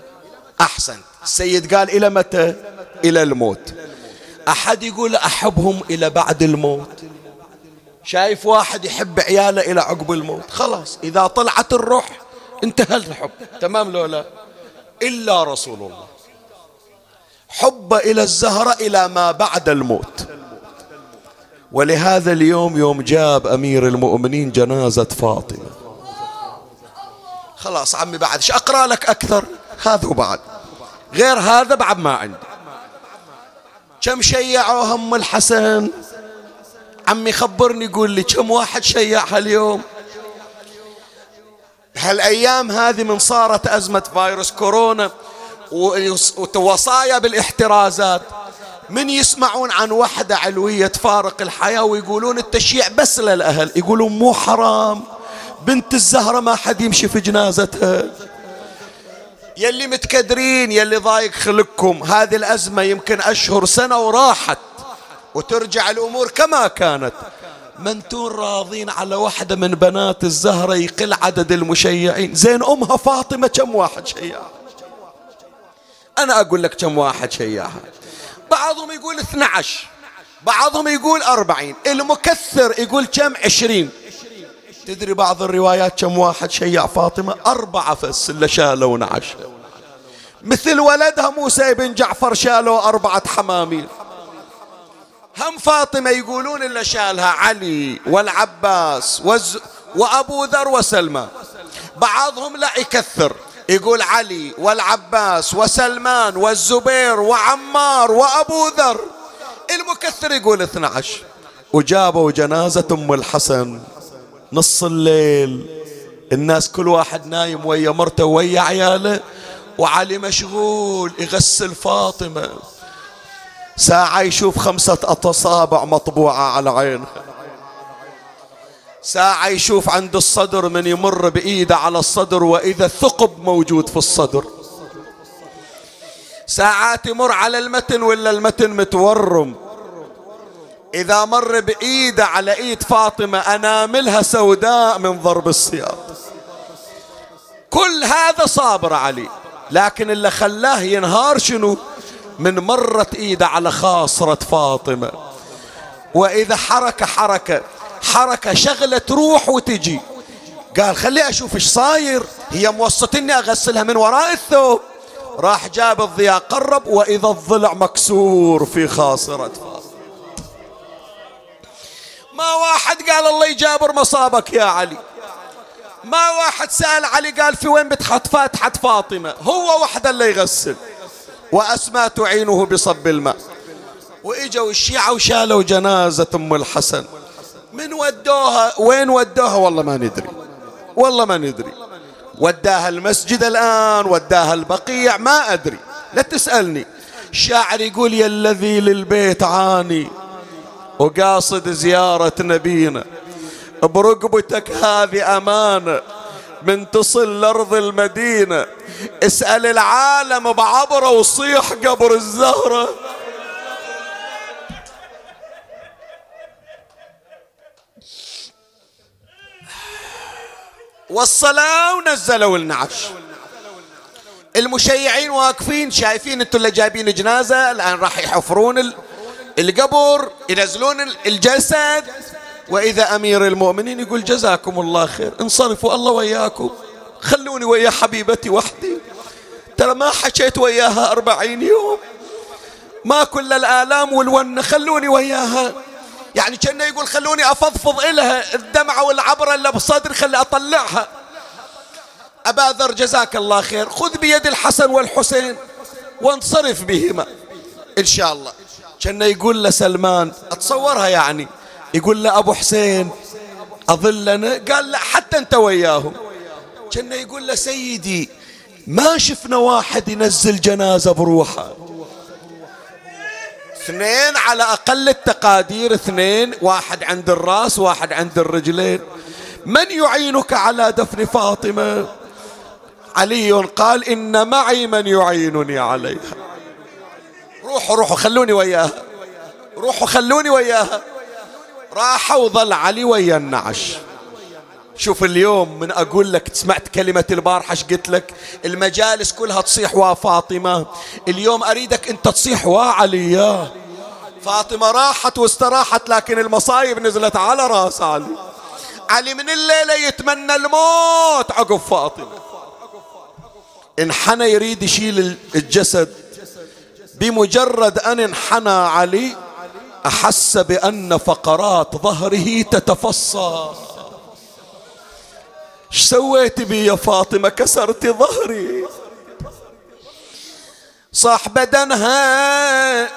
أحسن. السيد قال إلى متى؟ إلى الموت. أحد يقول أحبهم إلى بعد الموت. شايف واحد يحب عياله إلى عقب الموت. خلاص إذا طلعت الروح انتهى الحب. تمام لو لا؟ إلا رسول الله. حب إلى الزهرة إلى ما بعد الموت. ولهذا اليوم يوم جاب أمير المؤمنين جنازة فاطمة. خلاص عمي بعد إيش أقرأ لك أكثر؟ هذا بعد غير هذا بعد ما عندي. كم شيعوا هم الحسن؟ عمي خبرني يقول لي كم واحد شيعها اليوم؟ هالأيام هذه من صارت أزمة فيروس كورونا ووصايا بالاحترازات. من يسمعون عن وحدة علوية تفارق الحياة ويقولون التشييع بس للأهل. يقولون مو حرام. بنت الزهرة ما حد يمشي في جنازتها. يلي متكدرين يلي ضايق خلقكم. هذه الأزمة يمكن أشهر سنة وراحت. وترجع الأمور كما كانت. من تون راضين على واحدة من بنات الزهرة يقل عدد المشيعين. زين أمها فاطمة كم واحد شيعها أنا أقول لك كم واحد شيعها بعضهم يقول 12 بعضهم يقول 40 المكثر يقول كم؟ 20 تدري بعض الروايات كم واحد شيع فاطمة أربعة فس اللي شالوا نعش. مثل ولدها موسى بن جعفر شالوا أربعة حماميل هم فاطمة يقولون اللي شالها علي والعباس وز وأبو ذر وسلمان بعضهم لا يكثر. يقول علي والعباس وسلمان والزبير وعمار وأبو ذر. المكثر يقول 12 وجابوا جنازة أم الحسن. نص الليل. الناس كل واحد نايم ويا مرته ويا عياله. وعلي مشغول يغسل فاطمة. ساعة يشوف خمسة أصابع مطبوعة على عينها. ساعة يشوف عند الصدر من يمر بإيده على الصدر وإذا الثقب موجود في الصدر. ساعات يمر على المتن ولا المتن متورم. إذا مر بإيده على إيد فاطمة أناملها سوداء من ضرب السياط كل هذا صابر علي لكن اللي خلاه ينهار شنو؟ من مرت إيده على خاصرة فاطمة. وإذا حركة حركة حركة شغلة تروح وتجي. قال خلي أشوف إيش صاير. هي موسطني أغسلها من وراء الثوب. راح جاب الضياء قرب وإذا الضلع مكسور في خاصرة ما واحد قال الله يجابر مصابك يا علي. ما واحد سأل علي قال في وين بتحط فاتحة فاطمة؟ هو وحده اللي يغسل. وأسماء تعينه بصب الماء. وإجوا الشيعة وشالوا جنازة أم الحسن. من ودوها؟ وين ودوها؟ والله ما ندري. والله ما ندري. وداها المسجد الآن وداها البقيع ما أدري. لا تسألني. الشاعر يقول يا الذي للبيت عاني وقاصد زيارة نبينا. برقبتك هذه أمانة من تصل لأرض المدينة. اسأل العالم بعبره وصيح قبر الزهرة. والصلاة ونزلوا النعش المشيعين واقفين شايفين أنتوا اللي جايبين جنازة الآن راح يحفرون القبر ينزلون الجسد. وإذا أمير المؤمنين يقول جزاكم الله خير انصرفوا الله وياكم خلوني ويا حبيبتي وحدي. ترى ما حكيت وياها أربعين يوم ما كل الآلام والون خلوني وياها. يعني كأنه يقول خلوني أفضفض إلها الدمعة والعبرة اللي بصدري خلي أطلعها. أبا ذر جزاك الله خير. خذ بيد الحسن والحسين وانصرف بهما. إن شاء الله. كأنه يقول لسلمان أتصورها يعني. يقول له أبو حسين أظلنا؟ قال لا حتى أنت وياهم. كأنه يقول له سيدي ما شفنا واحد ينزل جنازة بروحه. اثنين على أقل التقادير اثنين واحد عند الرأس واحد عند الرجلين. من يعينك على دفن فاطمة؟ علي قال إن معي من يعينني عليها. روحوا روحوا خلوني وياها. روحوا خلوني وياها. راحوا وظل علي ويا النعش. شوف اليوم من أقول لك سمعت كلمة البارحة قلت لك؟ المجالس كلها تصيح وفاطمة اليوم أريدك أنت تصيح وعلي يا فاطمة راحت واستراحت لكن المصايب نزلت على رأس علي. علي من الليلة يتمنى الموت. عقب فاطمة. انحنى يريد يشيل الجسد بمجرد أن انحنى علي أحس بأن فقرات ظهره تتفصى. إيش سويت بي يا فاطمة؟ كسرت ظهري. صاح بدنها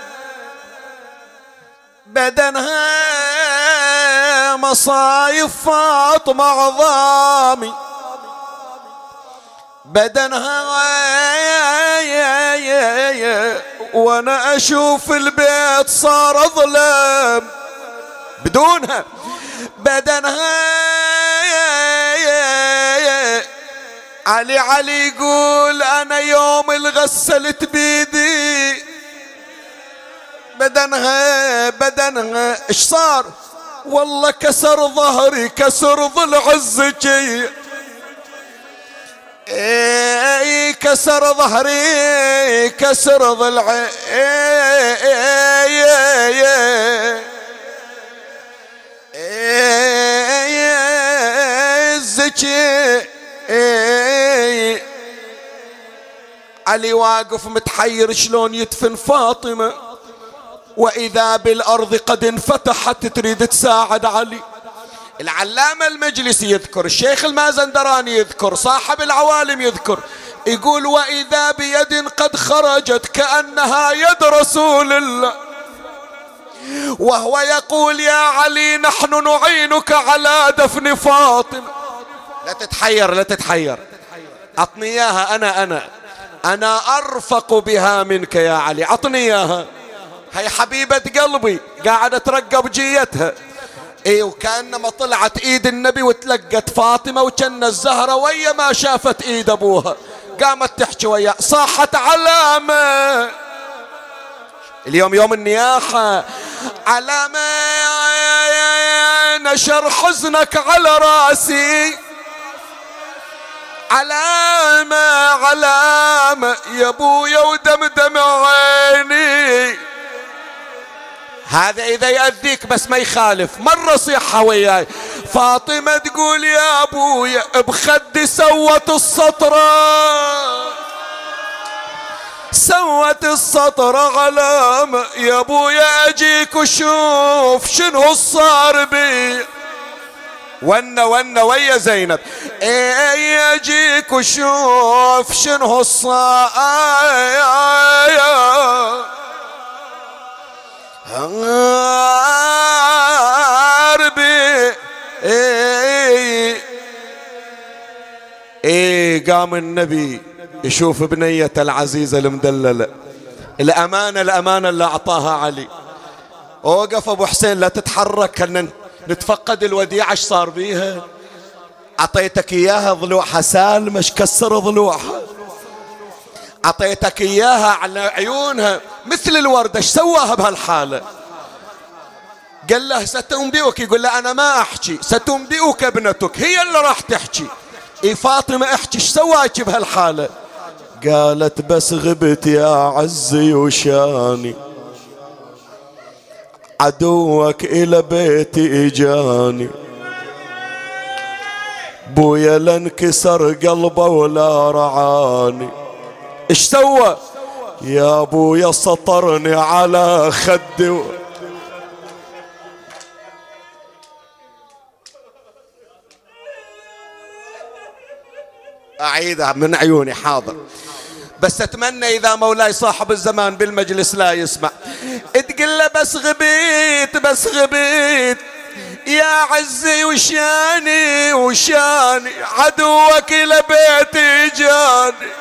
بدنها مصايف فاطمة عظامي. بدنها وأنا أشوف البيت صار ظلام. بدونها بدنها علي علي يقول أنا يوم الغسلت بيدي بدنها بدنها إيش صار والله كسر ظهري كسر ضلع الزكي اي كسر ظهري كسر ضلعي الزكي علي واقف متحير شلون يدفن فاطمة؟ وإذا بالأرض قد انفتحت تريد تساعد علي. العلامة المجلسي يذكر الشيخ المازندراني يذكر صاحب العوالم يذكر. يقول وإذا بيد قد خرجت كأنها يد رسول الله. وهو يقول يا علي نحن نعينك على دفن فاطمة. لا تتحير لا تتحير. أعطني إياها أنا أنا. أنا أرفق بها منك يا علي. أعطني إياها. هي حبيبة قلبي قاعدة ترقب جيتها. إي وكأنما طلعت إيد النبي وتلقت فاطمة وكان الزهرة ويا ما شافت إيد أبوها. قامت تحكي وياه صاحت علامة. اليوم يوم النياحة. علامة نشر حزنك على رأسي. علامة علامة. يا أبويا ودمدم عيني. هذا إذا يأذيك بس ما يخالف. مرة صيحة وياي. فاطمة تقول يا أبويا بخدي سوت السطرة سوت السطر علامة. يا أبويا أجيك وشوف شنو صار بي. ونا ونا ويا زينب. إيه اجيك وشوف شنو الصار بي؟ إيه. إيه قام النبي يشوف بنية العزيزة المدللة الأمانة الأمانة اللي أعطاها علي. وقف أبو حسين لا تتحرك كنا نتفقد الوديعة إيش صار بيها؟ أعطيتك إياها ضلوعها سالمة كسر ضلوعها. أعطيتك إياها على عيونها مثل الوردة إيش سواها بهالحالة؟ قال له ستنبئك يقول له أنا ما أحكي ستنبئك ابنتك هي اللي راح تحكي. إي فاطمة احكي إيش سواك بهالحالة؟ قالت بس غبت يا عزي وشاني. عدوك إلى بيتي إجاني بويا لانكسر قلبه ولا رعاني. إيش سوى؟ يا ابويا سطرني على خدي أعيدها من عيوني حاضر. بس أتمنى إذا مولاي صاحب الزمان بالمجلس لا يسمع. تقول له بس غبيت بس غبيت. يا عزي وشاني وشاني. عدوك إلى بيتي جاني.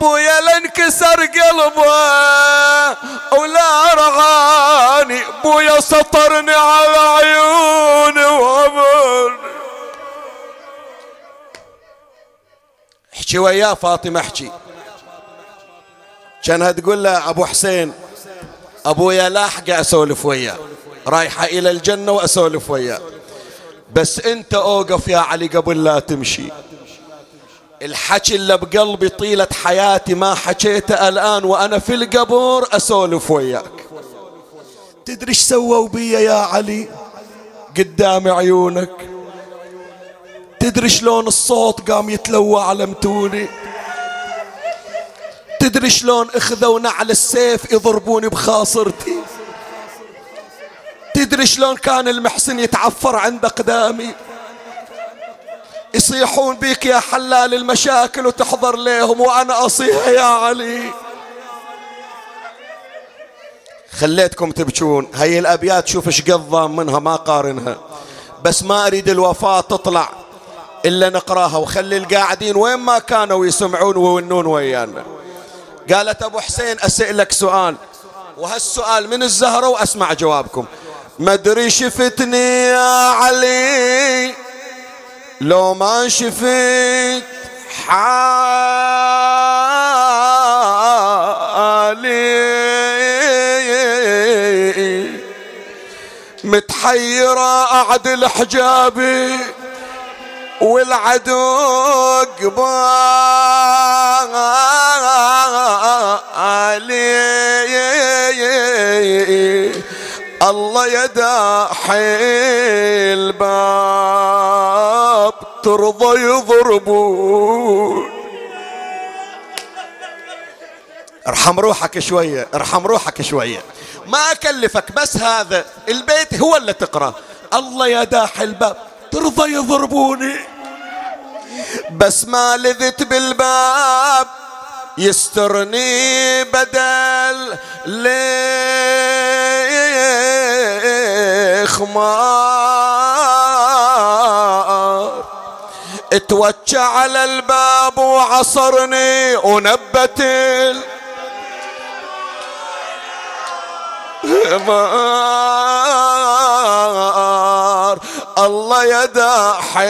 بويا لانكسر قلبه ولا رغاني بويا سطرني على عيوني وأمرني. احكي وياه فاطمة احكي. كانها تقول له أبو حسين أبويا لاحقة أسولف وياه رايحة إلى الجنة وأسولف وياه. بس أنت أوقف يا علي قبل لا تمشي. الحكي اللي بقلبي طيلة حياتي ما حكيته الآن وأنا في القبر أسولف وياك. تدري إيش سووا بي يا علي؟ قدام عيونك. تدري شلون الصوت قام يتلوى على متوني؟ تدري شلون اخذوا نعل السيف يضربوني بخاصرتي؟ تدري شلون كان المحسن يتعفر عند أقدامي؟ يصيحون بيك يا حلال المشاكل وتحضر لهم وأنا أصيح يا علي. خليتكم تبكون. هي الأبيات شوف إيش قضام منها ما قارنها. بس ما أريد الوفاة تطلع. إلا نقراها وخلي القاعدين وين ما كانوا يسمعون ويونون ويانا. قالت أبو حسين أسألك سؤال. وهالسؤال من الزهرة وأسمع جوابكم. ما أدري شفتني يا علي؟ لو ما شفت حالي. متحيرة أعدل حجابي. والعدو قبالي الله يداحي الباب ترضى يضربون. ارحم روحك شوية ارحم روحك شوية. ما أكلفك بس هذا البيت هو اللي تقرأ الله يداحي الباب. ترضى يضربوني. بس ما لذت بالباب يسترني بدل لخمار. اتوجع على الباب وعصرني ونبت مار الله يداحي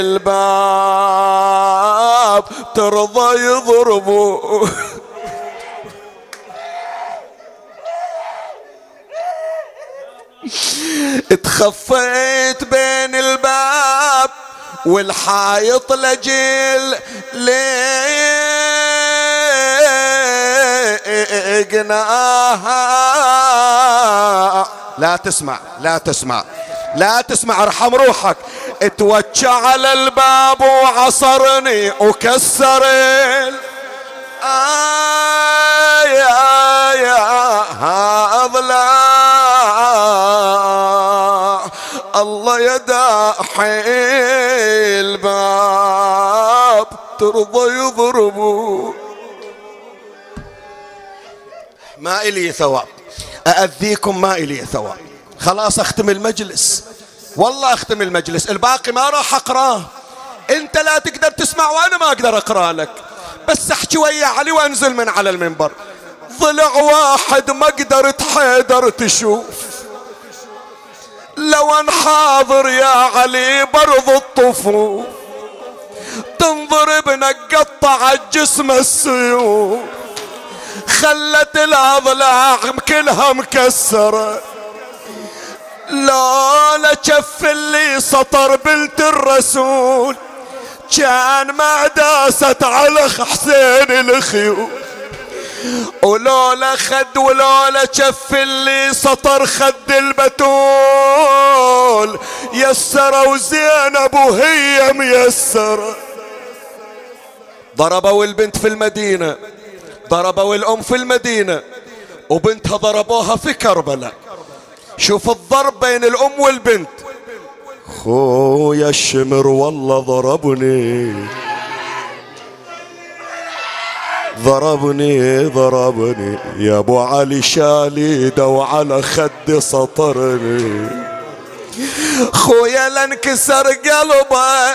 الباب ترضى يضربوا تخفيت بين الباب والحايط لجل لقناها. لا تسمع لا تسمع لا تسمع ارحم روحك. اتوجه على الباب وعصرني وكسر آه يا يا الله يداحي الباب ترضى يضربوا ما إلي ثواب. أأذيكم ما إلي ثواب. خلاص أختم المجلس. والله أختم المجلس. الباقي ما راح أقراه أنت لا تقدر تسمع وأنا ما أقدر أقرأ لك. بس أحكي ويا علي وأنزل من على المنبر. ضلع واحد ما قدرت حيدر تشوف. لو انحاضر يا علي برض الطفوف. تنظر بنقطع جسم السيوف. خلت الاضلاع كلها مكسرة. لا شف اللي سطر بنت الرسول. كان ما داست على حسين الخيول. ولولا خد ولولا شف اللي سطر خد البتول. يسر وزينب وهي ميسرة ضربوا البنت في المدينة. ضربوا الأم في المدينة وبنتها ضربوها في كربلاء. شوف الضرب بين الأم والبنت. خويا الشمر والله ضربني. ضربني ضربني. يا أبو علي شاليده وعلى خدي سطرني. خويا لانكسر قلبه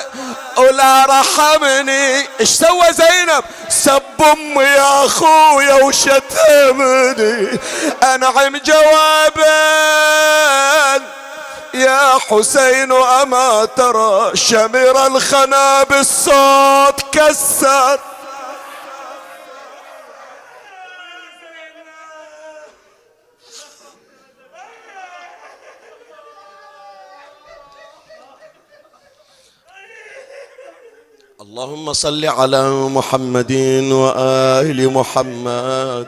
ولا رحمني. إيش سوى زينب؟ سب أمي يا خويا وشتمني. أنعم جوابا. يا حسين أما ترى شمر الخنا بالصوت كسر. اللهم صل على محمد وآل محمد.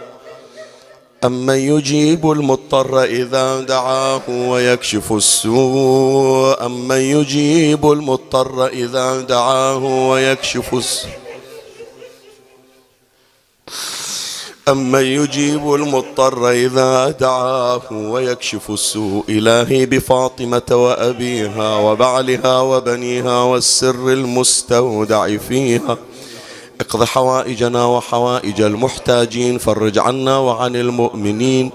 أمن يجيب المضطر إذا دعاه ويكشف السوء. أمن يجيب المضطر إذا دعاه ويكشف السوء. أمن يجيب المضطر إذا دعاه ويكشف السوء إلهي بفاطمة وأبيها وبعلها وبنيها والسر المستودع فيها. اقض حوائجنا وحوائج المحتاجين فرج عنا وعن المؤمنين.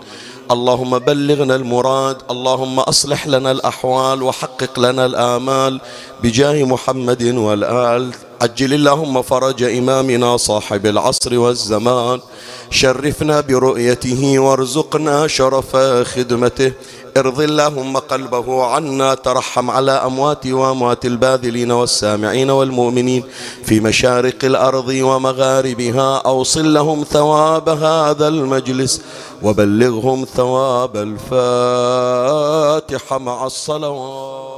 اللهم بلغنا المراد اللهم أصلح لنا الأحوال وحقق لنا الآمال بجاه محمد والآل. عجل اللهم فرج إمامنا صاحب العصر والزمان شرفنا برؤيته وارزقنا شرف خدمته. ارض اللهم قلبه عنا ترحم على أموات وأموات الباذلين والسامعين والمؤمنين في مشارق الأرض ومغاربها. أوصل لهم ثواب هذا المجلس وبلغهم ثواب الفاتحة مع الصلوات.